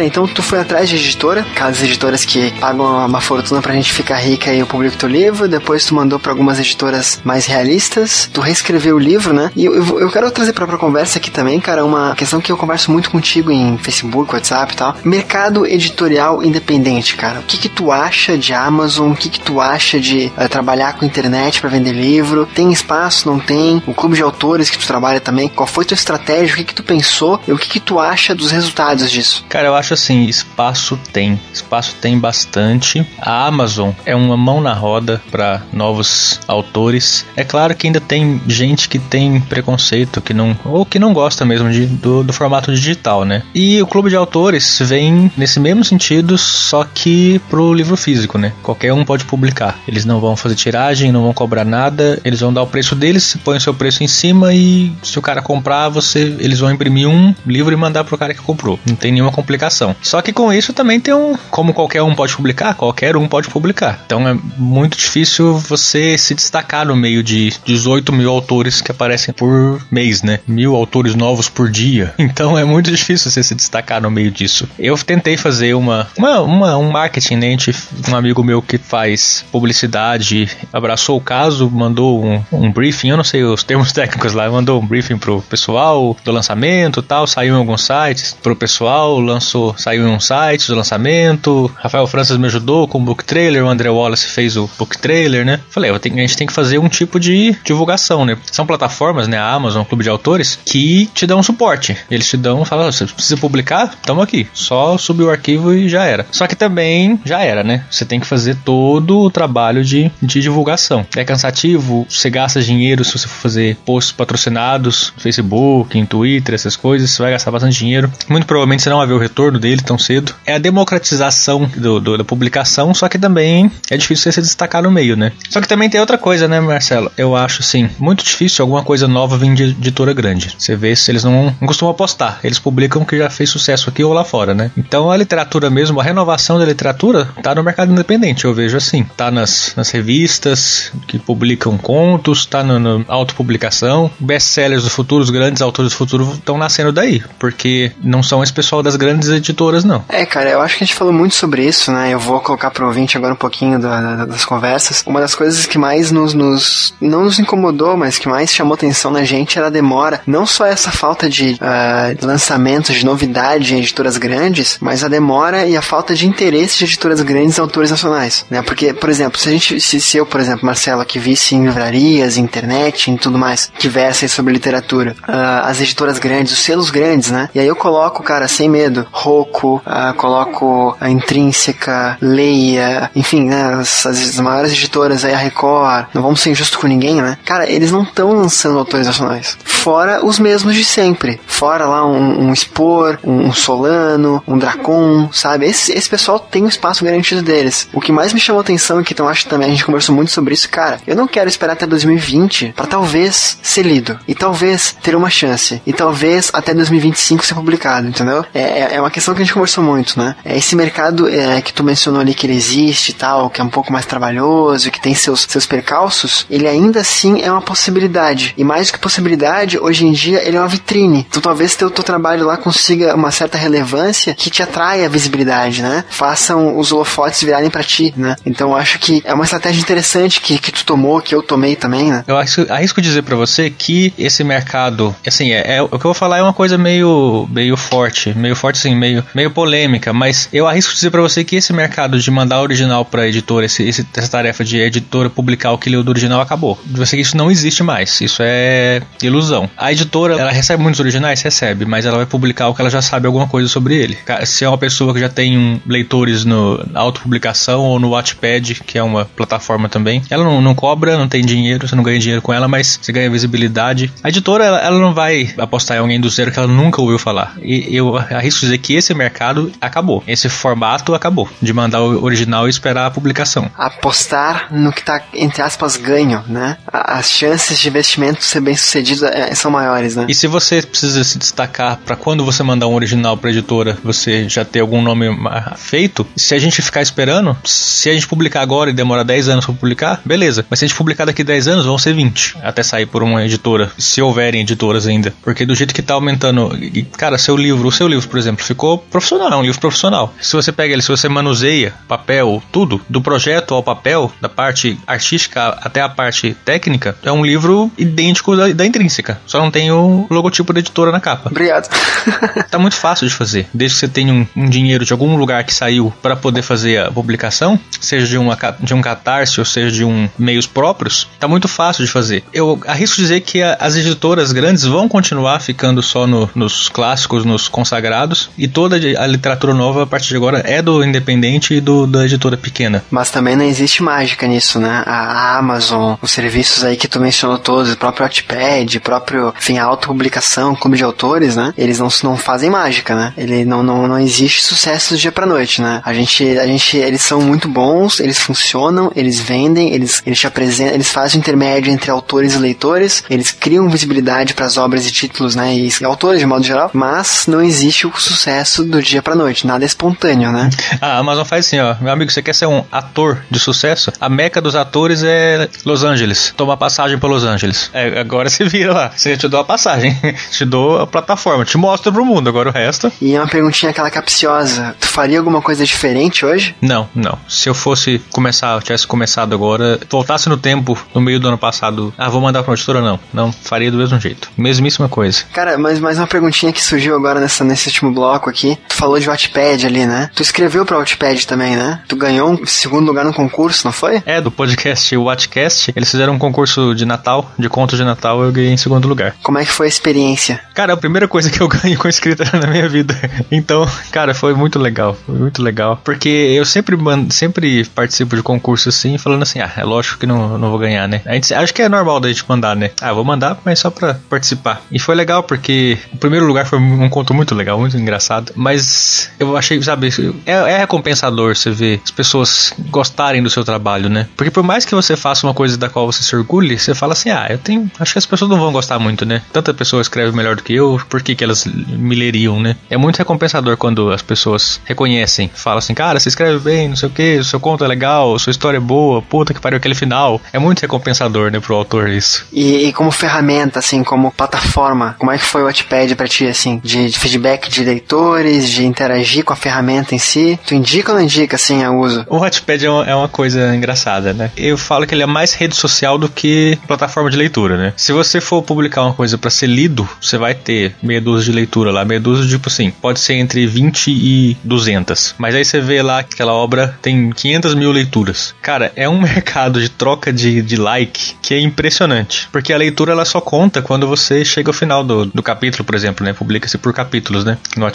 Então tu foi atrás de editora, aquelas editoras que pagam uma fortuna pra gente ficar rica e eu publico teu livro, depois tu mandou pra algumas editoras mais realistas, tu reescreveu o livro, né? E eu, eu, eu quero trazer pra, pra conversa aqui também, cara, uma questão que eu converso muito contigo em Facebook, WhatsApp e tal. Mercado editorial independente, cara. O que que tu acha de Amazon? O que que tu acha de uh, trabalhar com internet para vender livro? Tem espaço? Não tem? O clube de autores que tu trabalha também? Qual foi tua estratégia? O que que tu pensou? E o que que tu acha dos resultados disso? Cara, eu acho assim, espaço tem. Espaço tem bastante. A Amazon é uma mão na roda para novos autores. É claro que ainda tem gente que tem preconceito, que não ou que não gosta mesmo de, do, do formato digital, né? E o clube de autores vem nesse mesmo sentido, só que pro livro físico, né? Qualquer um pode publicar. Eles não vão fazer tiragem, não vão cobrar nada, eles vão dar o preço deles, põe o seu preço em cima e se o cara comprar, você eles vão imprimir um livro e mandar pro cara que comprou. Não tem nenhuma complicação. Só que com isso também tem um. Como qualquer um pode publicar, qualquer um pode publicar. Então é muito difícil você se destacar no meio de 18 mil autores que aparecem por mês, né? Mil autores novos por dia. Então é muito difícil você se destacar no meio disso. Eu tentei fazer uma, uma, uma um marketing, né? Um amigo meu que faz publicidade abraçou o caso, mandou um, um briefing, eu não sei os termos técnicos lá, mandou um briefing pro pessoal do lançamento tal, saiu em alguns sites pro pessoal, lançou, saiu em um site do lançamento. Rafael Francis me ajudou com o book trailer, o André Wallace fez o book trailer, né? Falei, a gente tem que fazer um tipo de divulgação, né? São plataformas, né? A Amazon, o Clube de Autores, que te dão suporte. Eles te dão, falam, você precisa publicar? Tamo aqui. Só subir o arquivo e já era. Só que também já era, né? Você tem que fazer todo o trabalho de, de divulgação. É cansativo, você gasta dinheiro se você for fazer posts patrocinados no Facebook, em Twitter, essas coisas, você vai gastar bastante dinheiro. Muito provavelmente você não vai ver o retorno dele tão cedo. É a democratização do, do, da publicação, só que também é difícil você se destacar no meio, né? Só que também tem outra coisa, né, Marcelo? Eu acho, assim, muito difícil alguma coisa nova vir de editora grande. Você vê se eles não, não costumam apostar. Eles publicam o que já fez sucesso aqui ou lá fora, né? Então a literatura mesmo, a renovação da literatura, tá no mercado independente, eu vejo assim. Tá nas, nas revistas que publicam contos, tá na autopublicação. Best-sellers do futuro, os grandes autores do futuro estão nascendo daí, porque não são esse pessoal das grandes editoras, não. É, cara, eu acho que a gente falou muito sobre isso, né? Eu vou colocar pro ouvinte agora um pouquinho da, da, das conversas. Uma das coisas que mais nos, nos, não nos incomodou, mas que mais chamou atenção na gente era a demora. Não só essa falta de uh, lançamentos, de novidade em editoras grandes, mas a demora e a falta de interesse de editoras grandes em autores nacionais, né? Porque, por exemplo, se a gente, se, se eu, por exemplo, Marcelo, que visse em livrarias, internet, em tudo mais, tivessem sobre literatura, uh, as editoras grandes, os selos grandes, né? E aí eu coloco, cara, sem medo, Coloco a Intrínseca, Leia, enfim, né? As, as, maiores editoras aí, a Record, não vamos ser injustos com ninguém, né? Cara, eles não estão lançando autores nacionais. Fora os mesmos de sempre. Fora lá um, um Spor, um, um Solano, um Dracon, sabe? Esse, esse pessoal tem um espaço garantido deles. O que mais me chamou atenção, e que então acho que também a gente conversou muito sobre isso, cara, eu não quero esperar até 2020 para talvez ser lido. E talvez ter uma chance. E talvez até 2025 ser publicado, entendeu? É, é, é uma questão que a gente conversou muito, né? É esse mercado é, que tu mencionou ali que ele existe e tal, que é um pouco mais trabalhoso, que tem seus, seus percalços, ele ainda assim é uma possibilidade. E mais do que possibilidade, hoje em dia ele é uma vitrine. Então talvez teu, teu trabalho lá consiga uma certa relevância que te atrai a visibilidade, né? Façam os holofotes virarem para ti, né? Então eu acho que é uma estratégia interessante que, que tu tomou, que eu tomei também, né? Eu acho, arrisco dizer para você que esse mercado, assim, é, é, o que eu vou falar é uma coisa meio, meio forte, meio forte assim, meio, meio polêmica, mas eu arrisco dizer para você que esse mercado de mandar original para editora, esse, esse, essa tarefa de editora publicar o que leu do original acabou. Você isso não existe mais, isso é ilusão. A editora, ela recebe muitos originais, recebe, mas ela vai publicar o que ela já sabe alguma coisa sobre ele. Se é uma pessoa que já tem leitores no autopublicação ou no Wattpad, que é uma plataforma também, ela não, não cobra, não tem dinheiro, você não ganha dinheiro com ela, mas você ganha visibilidade. A editora, ela, ela não vai apostar em alguém do zero que ela nunca ouviu falar. E eu arrisco dizer que esse mercado acabou. Esse formato acabou. De mandar o original e esperar a publicação. Apostar no que tá, entre aspas, ganho, né? As chances de investimento ser bem sucedido é, são maiores, né? E se você precisa se destacar para quando você mandar um original pra editora, você já ter algum nome feito, se a gente ficar esperando, se a gente publicar agora e demorar 10 anos pra publicar, beleza. Mas se a gente publicar daqui 10 anos, vão ser 20 até sair por uma editora, se houverem editoras ainda. Porque do jeito que tá aumentando, cara, seu livro, o seu livro, por exemplo, ficou profissional, é um livro profissional. Se você pega ele, se você manuseia papel, tudo, do projeto ao papel, da parte artística até a parte técnica, é um livro idêntico da, da intrínseca. Só não tem o logotipo da editora na capa. Obrigado. tá muito fácil de fazer. Desde que você tenha um, um dinheiro de algum lugar que saiu para poder fazer a publicação, seja de, uma, de um catarse ou seja de um meios próprios, tá muito fácil de fazer. Eu arrisco dizer que a, as editoras grandes vão continuar ficando só no, nos clássicos, nos consagrados, e toda a literatura nova a partir de agora é do independente e do, da editora pequena. Mas também não existe mágica nisso, né? A Amazon, os serviços aí que tu mencionou todos, o próprio Wattpad, o próprio, enfim, a autopublicação, clube de autores, né? Eles não, não fazem mágica, né? Ele não, não, não existe sucesso do dia pra noite, né? A gente, a gente, eles são muito bons, eles funcionam, eles vendem, eles, eles te apresentam, eles fazem intermédio entre autores e leitores, eles criam visibilidade para as obras e títulos, né? E, e, autores de modo geral, mas não existe o sucesso do dia pra noite, nada é espontâneo, né? A Amazon faz assim, ó, meu amigo, você quer ser um ator de sucesso? A meca dos atores é Los Angeles. Toma passagem para Los Angeles. É, agora você vira lá, você te dou a passagem, te dou a plataforma, te mostra pro mundo, agora o resto. E uma perguntinha aquela capciosa, tu faria alguma coisa diferente hoje? Não, não. Se eu fosse começar, eu tivesse começado agora, voltasse no tempo, no meio do ano passado, ah, vou mandar pra uma editora, não. Não, faria do mesmo jeito. Mesmíssima coisa. Cara, mas mais uma perguntinha que surgiu agora nessa, nesse último bloco aqui. Tu falou de Wattpad ali, né? Tu escreveu pra Wattpad também, né? Tu ganhou um segundo lugar no concurso, não foi? É, do podcast Wattcast. Eles fizeram um concurso de Natal, de contos de Natal, eu ganhei em segundo lugar. Como é que foi a experiência? Cara, a primeira coisa que eu ganho com escrita na minha vida. Então, cara, foi muito legal. Foi muito legal. Porque eu sempre, sempre participo de concurso assim, falando assim, ah, é lógico que não, não vou ganhar, né? A gente, acho que é normal da gente mandar, né? Ah, vou mandar, mas só pra participar. E foi legal porque o primeiro lugar foi um conto muito legal, muito engraçado. Mas eu achei, sabe, é, é recompensador você ver as pessoas gostarem do seu trabalho, né? Porque por mais que você faça uma coisa da qual você se orgulhe, você fala assim, ah, eu tenho. Acho que as pessoas não vão gostar muito, né? Tanta pessoa escreve melhor do que eu, por que, que elas me leriam, né? É muito recompensador quando as pessoas reconhecem, falam assim, cara, você escreve bem, não sei o que, seu conto é legal, sua história é boa, puta que pariu aquele final. É muito recompensador, né, pro autor isso. E, e como ferramenta, assim, como plataforma, como é que foi o Wattpad pra ti, assim, de, de, feedback de de interagir com a ferramenta em si? Tu indica ou não indica, assim, a uso? O Wattpad é uma, é uma coisa engraçada, né? Eu falo que ele é mais rede social do que plataforma de leitura, né? Se você for publicar uma coisa para ser lido, você vai ter meia dúzia de leitura lá, meia dúzia, tipo assim, pode ser entre 20 e 200. Mas aí você vê lá que aquela obra tem 500 mil leituras. Cara, é um mercado de troca de, de like que é impressionante. Porque a leitura ela só conta quando você chega ao final do, do capítulo, por exemplo, né? Publica-se por capítulos, né? No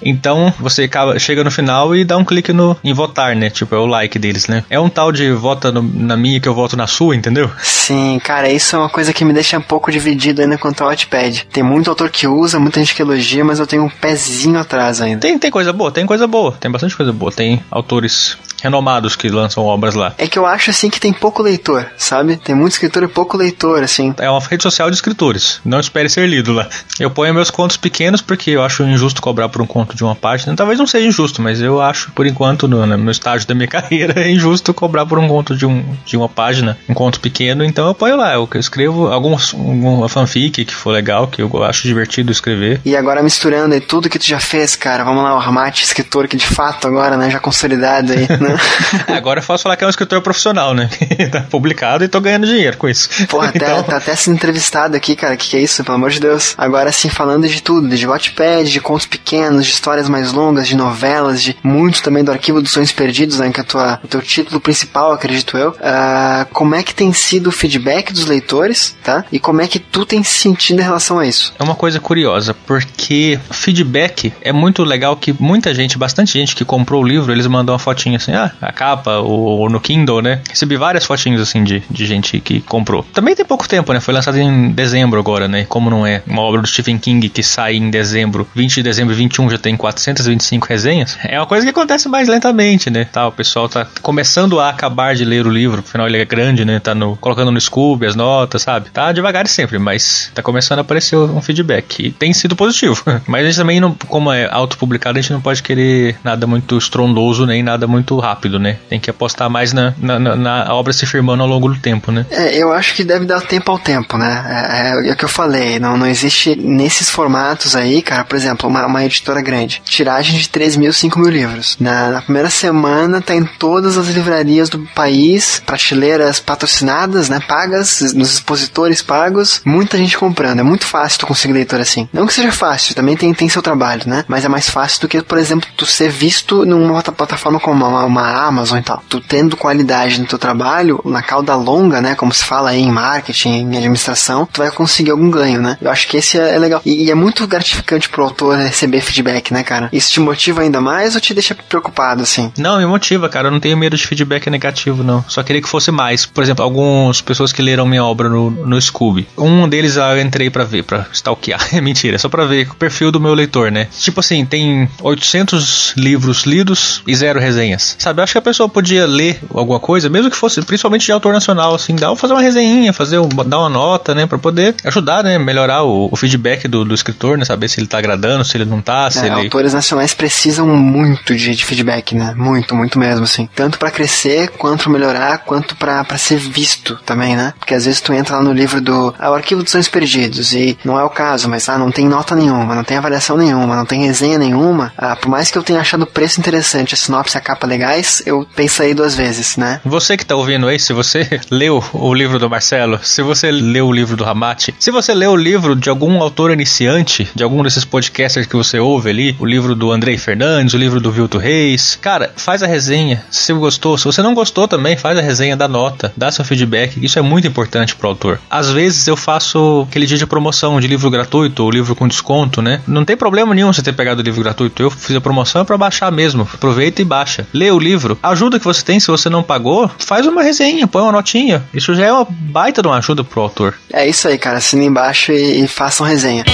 Então, você acaba, chega no final e dá um clique no, em votar, né? Tipo, é o like deles, né? É um tal de vota no, na minha que eu voto na sua, entendeu? Sim, cara, isso é uma coisa que me deixa um pouco dividido ainda quanto ao Wattpad. Tem muito autor que usa, muita gente que elogia, mas eu tenho um pezinho atrás ainda. Tem, tem coisa boa, tem coisa boa, tem bastante coisa boa. Tem autores renomados que lançam obras lá. É que eu acho assim que tem pouco leitor, sabe? Tem muito escritor e pouco leitor, assim. É uma rede social de escritores. Não espere ser lido lá. Eu ponho meus contos pequenos porque eu acho injusto cobrar por um conto de uma página. Talvez não seja injusto, mas eu acho, por enquanto, no, no estágio da minha carreira, é injusto cobrar por um conto de, um, de uma página, um conto pequeno. Então eu ponho lá. Eu escrevo alguns, alguma fanfic que for legal, que eu acho divertido escrever. E agora misturando aí tudo que tu já fez, cara. Vamos lá, o Armate, escritor que de fato agora, né, já consolidado aí, né? Agora eu posso falar que é um escritor profissional, né? tá publicado e tô ganhando dinheiro com isso. Porra, até, então... tá até sendo entrevistado aqui, cara. Que que é isso, pelo amor de Deus? Agora sim, falando de tudo, de Wattpad, de contos pequenos, de histórias mais longas, de novelas, de muito também do Arquivo dos Sonhos Perdidos, né? Que é tua, o teu título principal, acredito eu. Uh, como é que tem sido o feedback dos leitores, tá? E como é que tu tem se sentido em relação a isso? É uma coisa curiosa, porque feedback é muito legal que muita gente, bastante gente que comprou o livro, eles mandam uma fotinha assim, ah, a capa ou, no Kindle, né? Recebi várias fotinhos assim de, de gente que comprou. Também tem pouco tempo, né? Foi lançado em dezembro agora, né? Como não é uma obra do Stephen King que sai em dezembro, 20 de dezembro e 21 já tem 425 resenhas, é uma coisa que acontece mais lentamente, né? Tá, o pessoal tá começando a acabar de ler o livro, afinal ele é grande, né? Tá no, colocando no Scooby as notas, sabe? Tá devagar sempre, mas tá começando a aparecer um feedback. E tem sido positivo. mas a gente também, não, como é autopublicado, a gente não pode querer nada muito estrondoso nem nada muito rápido, né? Tem que apostar mais na, na, na, obra se firmando ao longo do tempo, né? É, eu acho que deve dar tempo ao tempo, né? É, é, é, o que eu falei, não, não existe nesses formatos aí, cara, por exemplo, uma, uma editora grande, tiragem de 3 mil, 5 mil livros. Na, na primeira semana tá em todas as livrarias do país, prateleiras patrocinadas, né? Pagas, nos expositores pagos, muita gente comprando. É muito fácil tu conseguir leitor assim. Não que seja fácil, também tem, tem seu trabalho, né? Mas é mais fácil do que, por exemplo, tu ser visto numa plataforma como uma, uma Amazon e tal. Tu tendo qualidade no teu trabalho, na cauda longa, né? Como se fala aí em marketing, em administração, tu vai conseguir algum ganho, né? Eu acho que esse é, é legal. E, e, é muito gratificante pro autor receber feedback, né, cara? Isso te motiva ainda mais ou te deixa preocupado, assim? Não, me motiva, cara. Eu não tenho medo de feedback negativo, não. Só queria que fosse mais. Por exemplo, algumas pessoas que leram minha obra no, no Scooby. Um deles eu entrei para ver, para stalkear. É mentira, é só pra ver o perfil do meu leitor, né? Tipo assim, tem 800 livros lidos e zero resenhas. Sabe, eu acho que a pessoa podia ler alguma coisa, mesmo que fosse principalmente de autor nacional, assim, dá fazer uma resenha, fazer um, dar uma nota, né, para poder ajudar, né, melhorar o, o feedback do, do, escritor, né, saber se ele tá agradando, se ele não tá, se é, ele... Autores nacionais precisam muito de, de feedback, né, muito, muito mesmo, assim, tanto para crescer, quanto pra melhorar, quanto para ser visto também, né, porque às vezes tu entra lá no livro do ah, o Arquivo dos Sonhos Perdidos e não é o caso, mas ah, não tem nota nenhuma, não tem avaliação nenhuma, não tem resenha nenhuma, ah, por mais que eu tenha achado o preço interessante, a sinopse, a capa legal reais, eu pensei duas vezes, né? Você que tá ouvindo aí, se você leu o livro do Marcelo, se você leu o livro do Ramate, se você leu o livro de algum autor iniciante, de algum desses podcasters que você ouve ali, o livro do Andrei Fernandes, o livro do Vilto Reis, cara, faz a resenha. Se gostou, se você não gostou também, faz a resenha, dá nota, dá seu feedback. Isso é muito importante pro autor. Às vezes eu faço aquele dia de promoção de livro gratuito ou livro com desconto, né? Não tem problema nenhum você ter pegado o livro gratuito. Eu fiz a promoção é para baixar mesmo. Aproveita e baixa. Lê o livro. A ajuda que você tem, se você não pagou, faz uma resenha, põe uma notinha. Isso já é uma baita de uma ajuda pro autor. É isso aí, cara. Assina embaixo e, e façam resenha.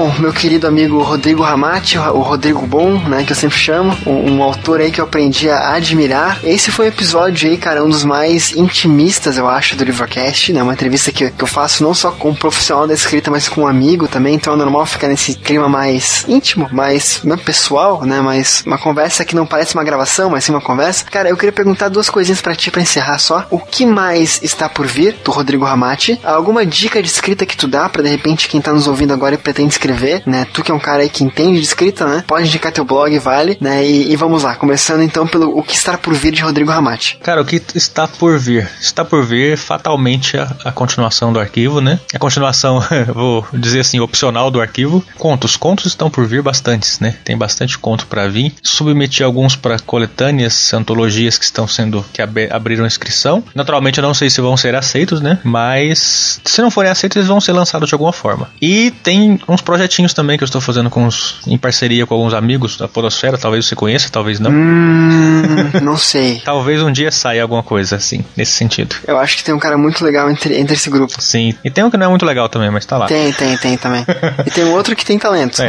Bom, meu querido amigo Rodrigo Ramati, o Rodrigo Bom, né, que eu sempre chamo, um, um, autor aí que eu aprendi a admirar. Esse foi um episódio aí, cara, um dos mais intimistas, eu acho, do Livrocast, né, uma entrevista que, que eu faço não só com um profissional da escrita, mas com um amigo também, então é normal ficar nesse clima mais íntimo, mais não, pessoal, né, mas uma conversa que não parece uma gravação, mas sim uma conversa. Cara, eu queria perguntar duas coisinhas para ti para encerrar só. O que mais está por vir do Rodrigo Ramati? Alguma dica de escrita que tu dá para de repente quem tá nos ouvindo agora e pretende escrever, né? Tu que é um cara aí que entende de escrita, né? Pode indicar teu blog, vale, né? E, e vamos lá, começando então pelo o que está por vir de Rodrigo Ramati. Cara, o que está por vir? Está por vir fatalmente a, a continuação do arquivo, né? A continuação, vou dizer assim, opcional do arquivo. Contos, contos estão por vir bastantes, né? Tem bastante conto para vir. Submeti alguns para coletâneas, antologias que estão sendo que ab abriram inscrição. Naturalmente eu não sei se vão ser aceitos, né? Mas se não forem aceitos, eles vão ser lançados de alguma forma. E tem uns projetinhos também que eu estou fazendo com os, em parceria com alguns amigos da Podosfera. Talvez você conheça, talvez não. Hum, não sei. talvez um dia saia alguma coisa assim, nesse sentido. Eu acho que tem um cara muito legal entre, entre esse grupo. Sim. E tem um que não é muito legal também, mas tá lá. Tem, tem, tem também. e tem outro que tem talento. É.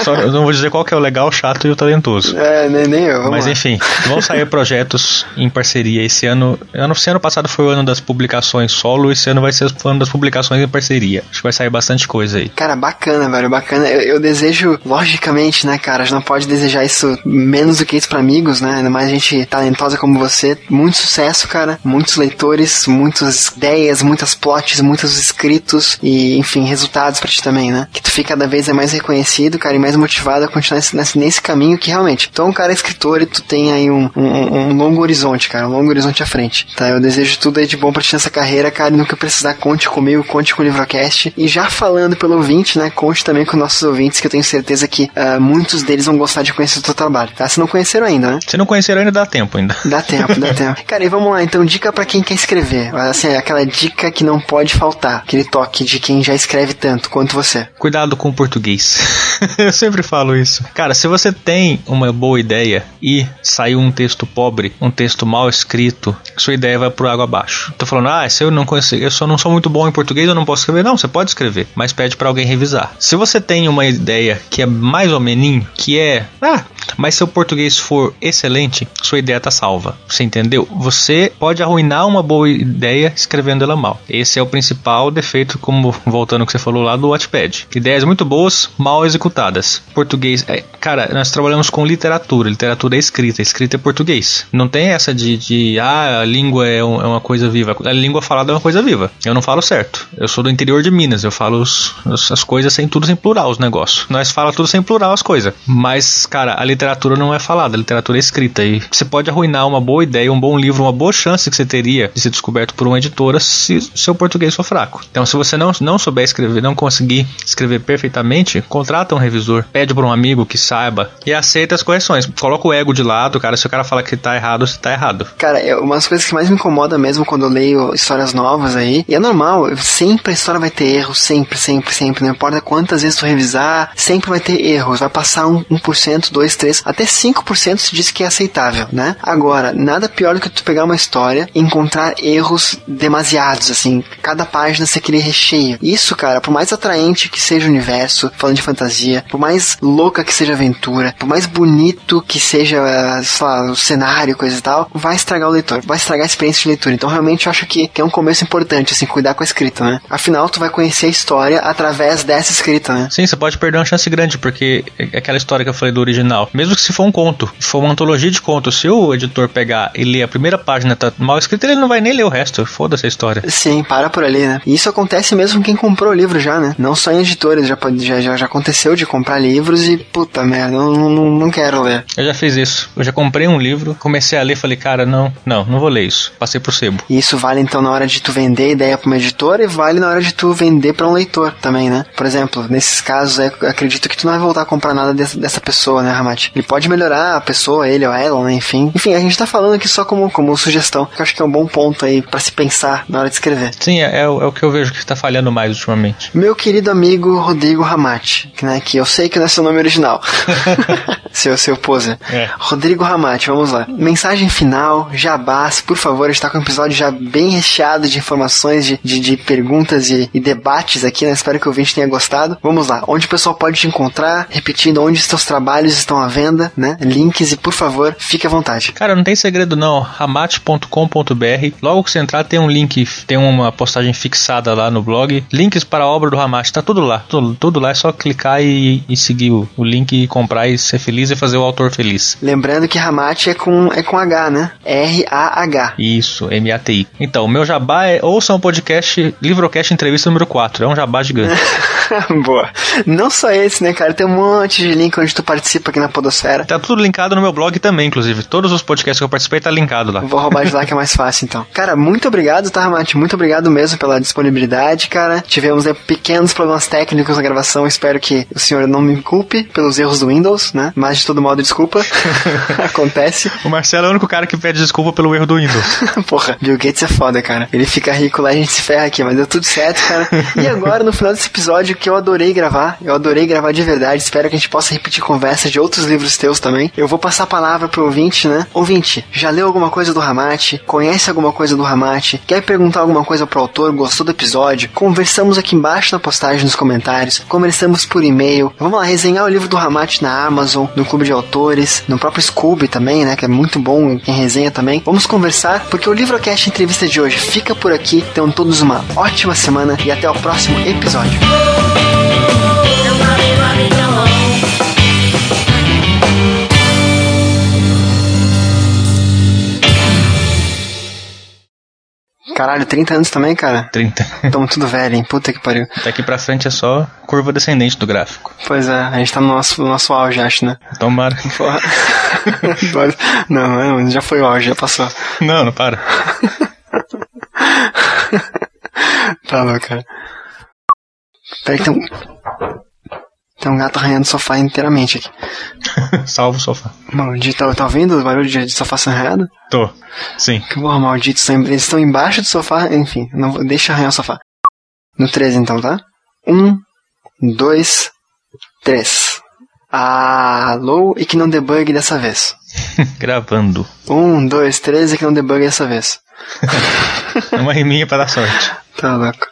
Só, eu não vou dizer qual que é o legal, o chato e o talentoso. É, nem, nem eu. Mas lá. enfim, vão sair projetos em parceria esse ano. ano. Esse ano passado foi o ano das publicações solo, esse ano vai ser o ano das publicações em parceria. Acho que vai sair bastante coisa aí. Cara, bacana, velho, bacana. Eu, eu desejo, logicamente, né, cara, a gente não pode desejar isso menos do que isso pra amigos, né? Ainda mais gente talentosa como você. Muito sucesso, cara. Muitos leitores, muitas ideias, muitas plots, muitos escritos e, enfim, resultados pra ti também, né? Que tu fica cada vez é mais reconhecido, cara, e mais motivado a continuar nesse, nesse caminho que realmente, é um cara escritor e tu tem aí um, um, um, longo horizonte, cara, um longo horizonte à frente, tá? Eu desejo tudo aí de bom pra ti nessa carreira, cara, e nunca precisar, conte comigo, conte com o Livrocast. E já falando pelo ouvinte, né, conte também com nossos ouvintes, que eu tenho certeza que uh, muitos deles vão gostar de conhecer o teu trabalho, tá? Se não conheceram ainda, né? Se não conheceram ainda, dá tempo ainda. Dá tempo, dá tempo. Cara, e vamos lá, então, dica para quem quer escrever. Assim, aquela dica que não pode faltar, aquele toque de quem já escreve tanto quanto você. Cuidado com o português. eu sempre falo isso. Cara, se você tem uma boa ideia e saiu um texto pobre, um texto mal escrito, sua ideia vai pro água abaixo. Tô falando, ah, se eu não consigo, eu só não sou muito bom em português, eu não posso escrever. Não, você pode escrever, mas pede para alguém revisar. Se você tem uma ideia que é mais ou menos, que é, ah, mas se o português for excelente, sua ideia tá salva. Você entendeu? Você pode arruinar uma boa ideia escrevendo ela mal. Esse é o principal defeito, como voltando ao que você falou lá do Wattpad. Ideias muito boas, mal executadas. Português, é, cara, nós trabalhamos com literatura. Literatura é escrita, escrita é português. Não tem essa de, de ah, a língua é, um, é, uma coisa viva. A língua falada é uma coisa viva. Eu não falo certo. Eu sou do interior de Minas, eu falo os, as coisas sem tudo sem plural, os negócios. Nós fala tudo sem plural as coisas. Mas, cara, a literatura não é falada, a literatura é escrita. E você pode arruinar uma boa ideia, um bom livro, uma boa chance que você teria de ser descoberto por uma editora se seu português for fraco. Então, se você não, não souber escrever, não conseguir escrever perfeitamente, contrata um revisor, pede para um amigo que saiba e aceita as correções. Coloca o ego de lado, cara. Se o cara fala que tá errado, você tá errado. Cara, é uma das coisas que mais me incomoda mesmo quando eu leio histórias novas aí, e é normal, sempre a história vai ter erros, sempre, sempre, sempre. Não importa quantas vezes tu revisar, sempre vai ter erros. Vai passar um, 1%, 2, 3, até 5% se diz que é aceitável, né? Agora, nada pior do que tu pegar uma história e encontrar erros demasiados, assim, cada página ser aquele recheio. Isso, cara, por mais atraente que seja o universo, falando de fantasia, por mais louca que seja a aventura, por mais bonito que seja, sei lá, o cenário, coisa e tal, vai estragar o leitor, vai estragar a experiência de leitura. Então, realmente, eu acho que, que é um começo importante, assim, cuidar com a escrita, né? Afinal, tu vai conhecer a história através dessa escrita, né? Sim, você pode perder uma chance grande, porque é aquela história que eu falei do original. Mesmo que se for um conto, se for uma antologia de contos, se o editor pegar e ler a primeira página tá mal escrita, ele não vai nem ler o resto. Foda-se a história. Sim, para por ali, né? E isso acontece mesmo com quem comprou o livro já, né? Não só em editores, já, já, já, já aconteceu de comprar livros e puta merda, não, não, não quero ler. Eu já fiz isso. Eu já comprei um livro, comecei a ler, falei, cara, não, não, não vou ler isso. Passei pro sebo. E isso vale então na hora de tu vender a ideia pra uma editora e vale na hora de tu vender para um leitor também, né? Por exemplo, nesses casos, eu acredito que tu não vai voltar a comprar nada dessa, dessa pessoa, né, Ele pode melhorar a pessoa, ele ou ela, né? Enfim. Enfim, a gente tá falando aqui só como, como sugestão, que eu acho que é um bom ponto aí para se pensar na hora de escrever. Sim, é, é, o- é o que eu vejo que tá falhando mais ultimamente. Meu querido amigo Rodrigo Ramate, que, né, que eu sei que não é seu nome original. seu, seu pose. É. Rodrigo Ramate, vamos lá. Mensagem final, jabás, por favor, a gente tá com um episódio já bem recheado de informações, de, de, de perguntas e, e debates aqui, né? Espero que o ouvinte tenha gostado. Vamos lá, onde o pessoal pode te encontrar, repetindo, onde os teus trabalhos estão à venda, né? Links e, por favor, fique à vontade. Cara, não tem segredo não. Ramate.com.br. Logo que você entrar, tem um link, tem uma postagem fixada lá no blog. Links para a obra do Ramate, tá tudo lá. Tudo, tudo lá, é só clicar e, e seguir o, o link e comprar e ser feliz e fazer o autor feliz. Lembrando que Ramate é com, é com H, né? R-A-H. Isso, M-A-T-I. Então, o meu jabá é ouçam o podcast Livrocast Entrevista número 4. É um jabá gigante. Boa. Não só esse, né, cara? Tem um monte de link onde tu participa aqui na Tá tudo linkado no meu blog também, inclusive. Todos os podcasts que eu participei tá linkado lá. Vou roubar de lá que é mais fácil, então. Cara, muito obrigado, tá, Ramate? Muito obrigado mesmo pela disponibilidade, cara. Tivemos né, pequenos problemas técnicos na gravação. Espero que o senhor não me culpe pelos erros do Windows, né? Mas de todo modo, desculpa. Acontece. O Marcelo é o único cara que pede desculpa pelo erro do Windows. Porra, Bill Gates é foda, cara. Ele fica rico lá e a gente se ferra aqui, mas deu tudo certo, cara. E agora, no final desse episódio, que eu adorei gravar, eu adorei gravar de verdade. Espero que a gente possa repetir conversas de outros livros teus também. Eu vou passar a palavra pro ouvinte, né? Ouvinte, já leu alguma coisa do Ramate? Conhece alguma coisa do Ramate? Quer perguntar alguma coisa pro autor? Gostou do episódio? Conversamos aqui embaixo na postagem nos comentários. Conversamos por e-mail. Vamos lá, resenhar o livro do Ramate na Amazon, no Clube de Autores, no próprio Scooby também, né? Que é muito bom quem resenha também. Vamos conversar, porque o Livrocast Entrevista de hoje fica por aqui. Tenham todos uma ótima semana e até o próximo episódio. Caralho, 30 anos também, cara? 30. Tamo tudo velho, hein? Puta que pariu. Daqui pra frente é só curva descendente do gráfico. Pois é, a gente tá no nosso, no nosso auge, acho, né? Tomara. Porra. não, não, já foi o auge, já passou. Não, não para. Tá louco, cara. Peraí que tem um... Tem um gato arranhando o sofá inteiramente aqui. Salva o sofá. Maldito, tá, tá ouvindo o barulho de, de sofá arranhado? Tô. Sim. Que porra, maldito, eles estão embaixo do sofá, enfim, não, deixa arranhar o sofá. No 13 então, tá? Um, dois, três. Alô, e que não debugue dessa vez. Gravando. Um, dois, três, e que não debugue dessa vez. É uma riminha pra dar sorte. Tá louco.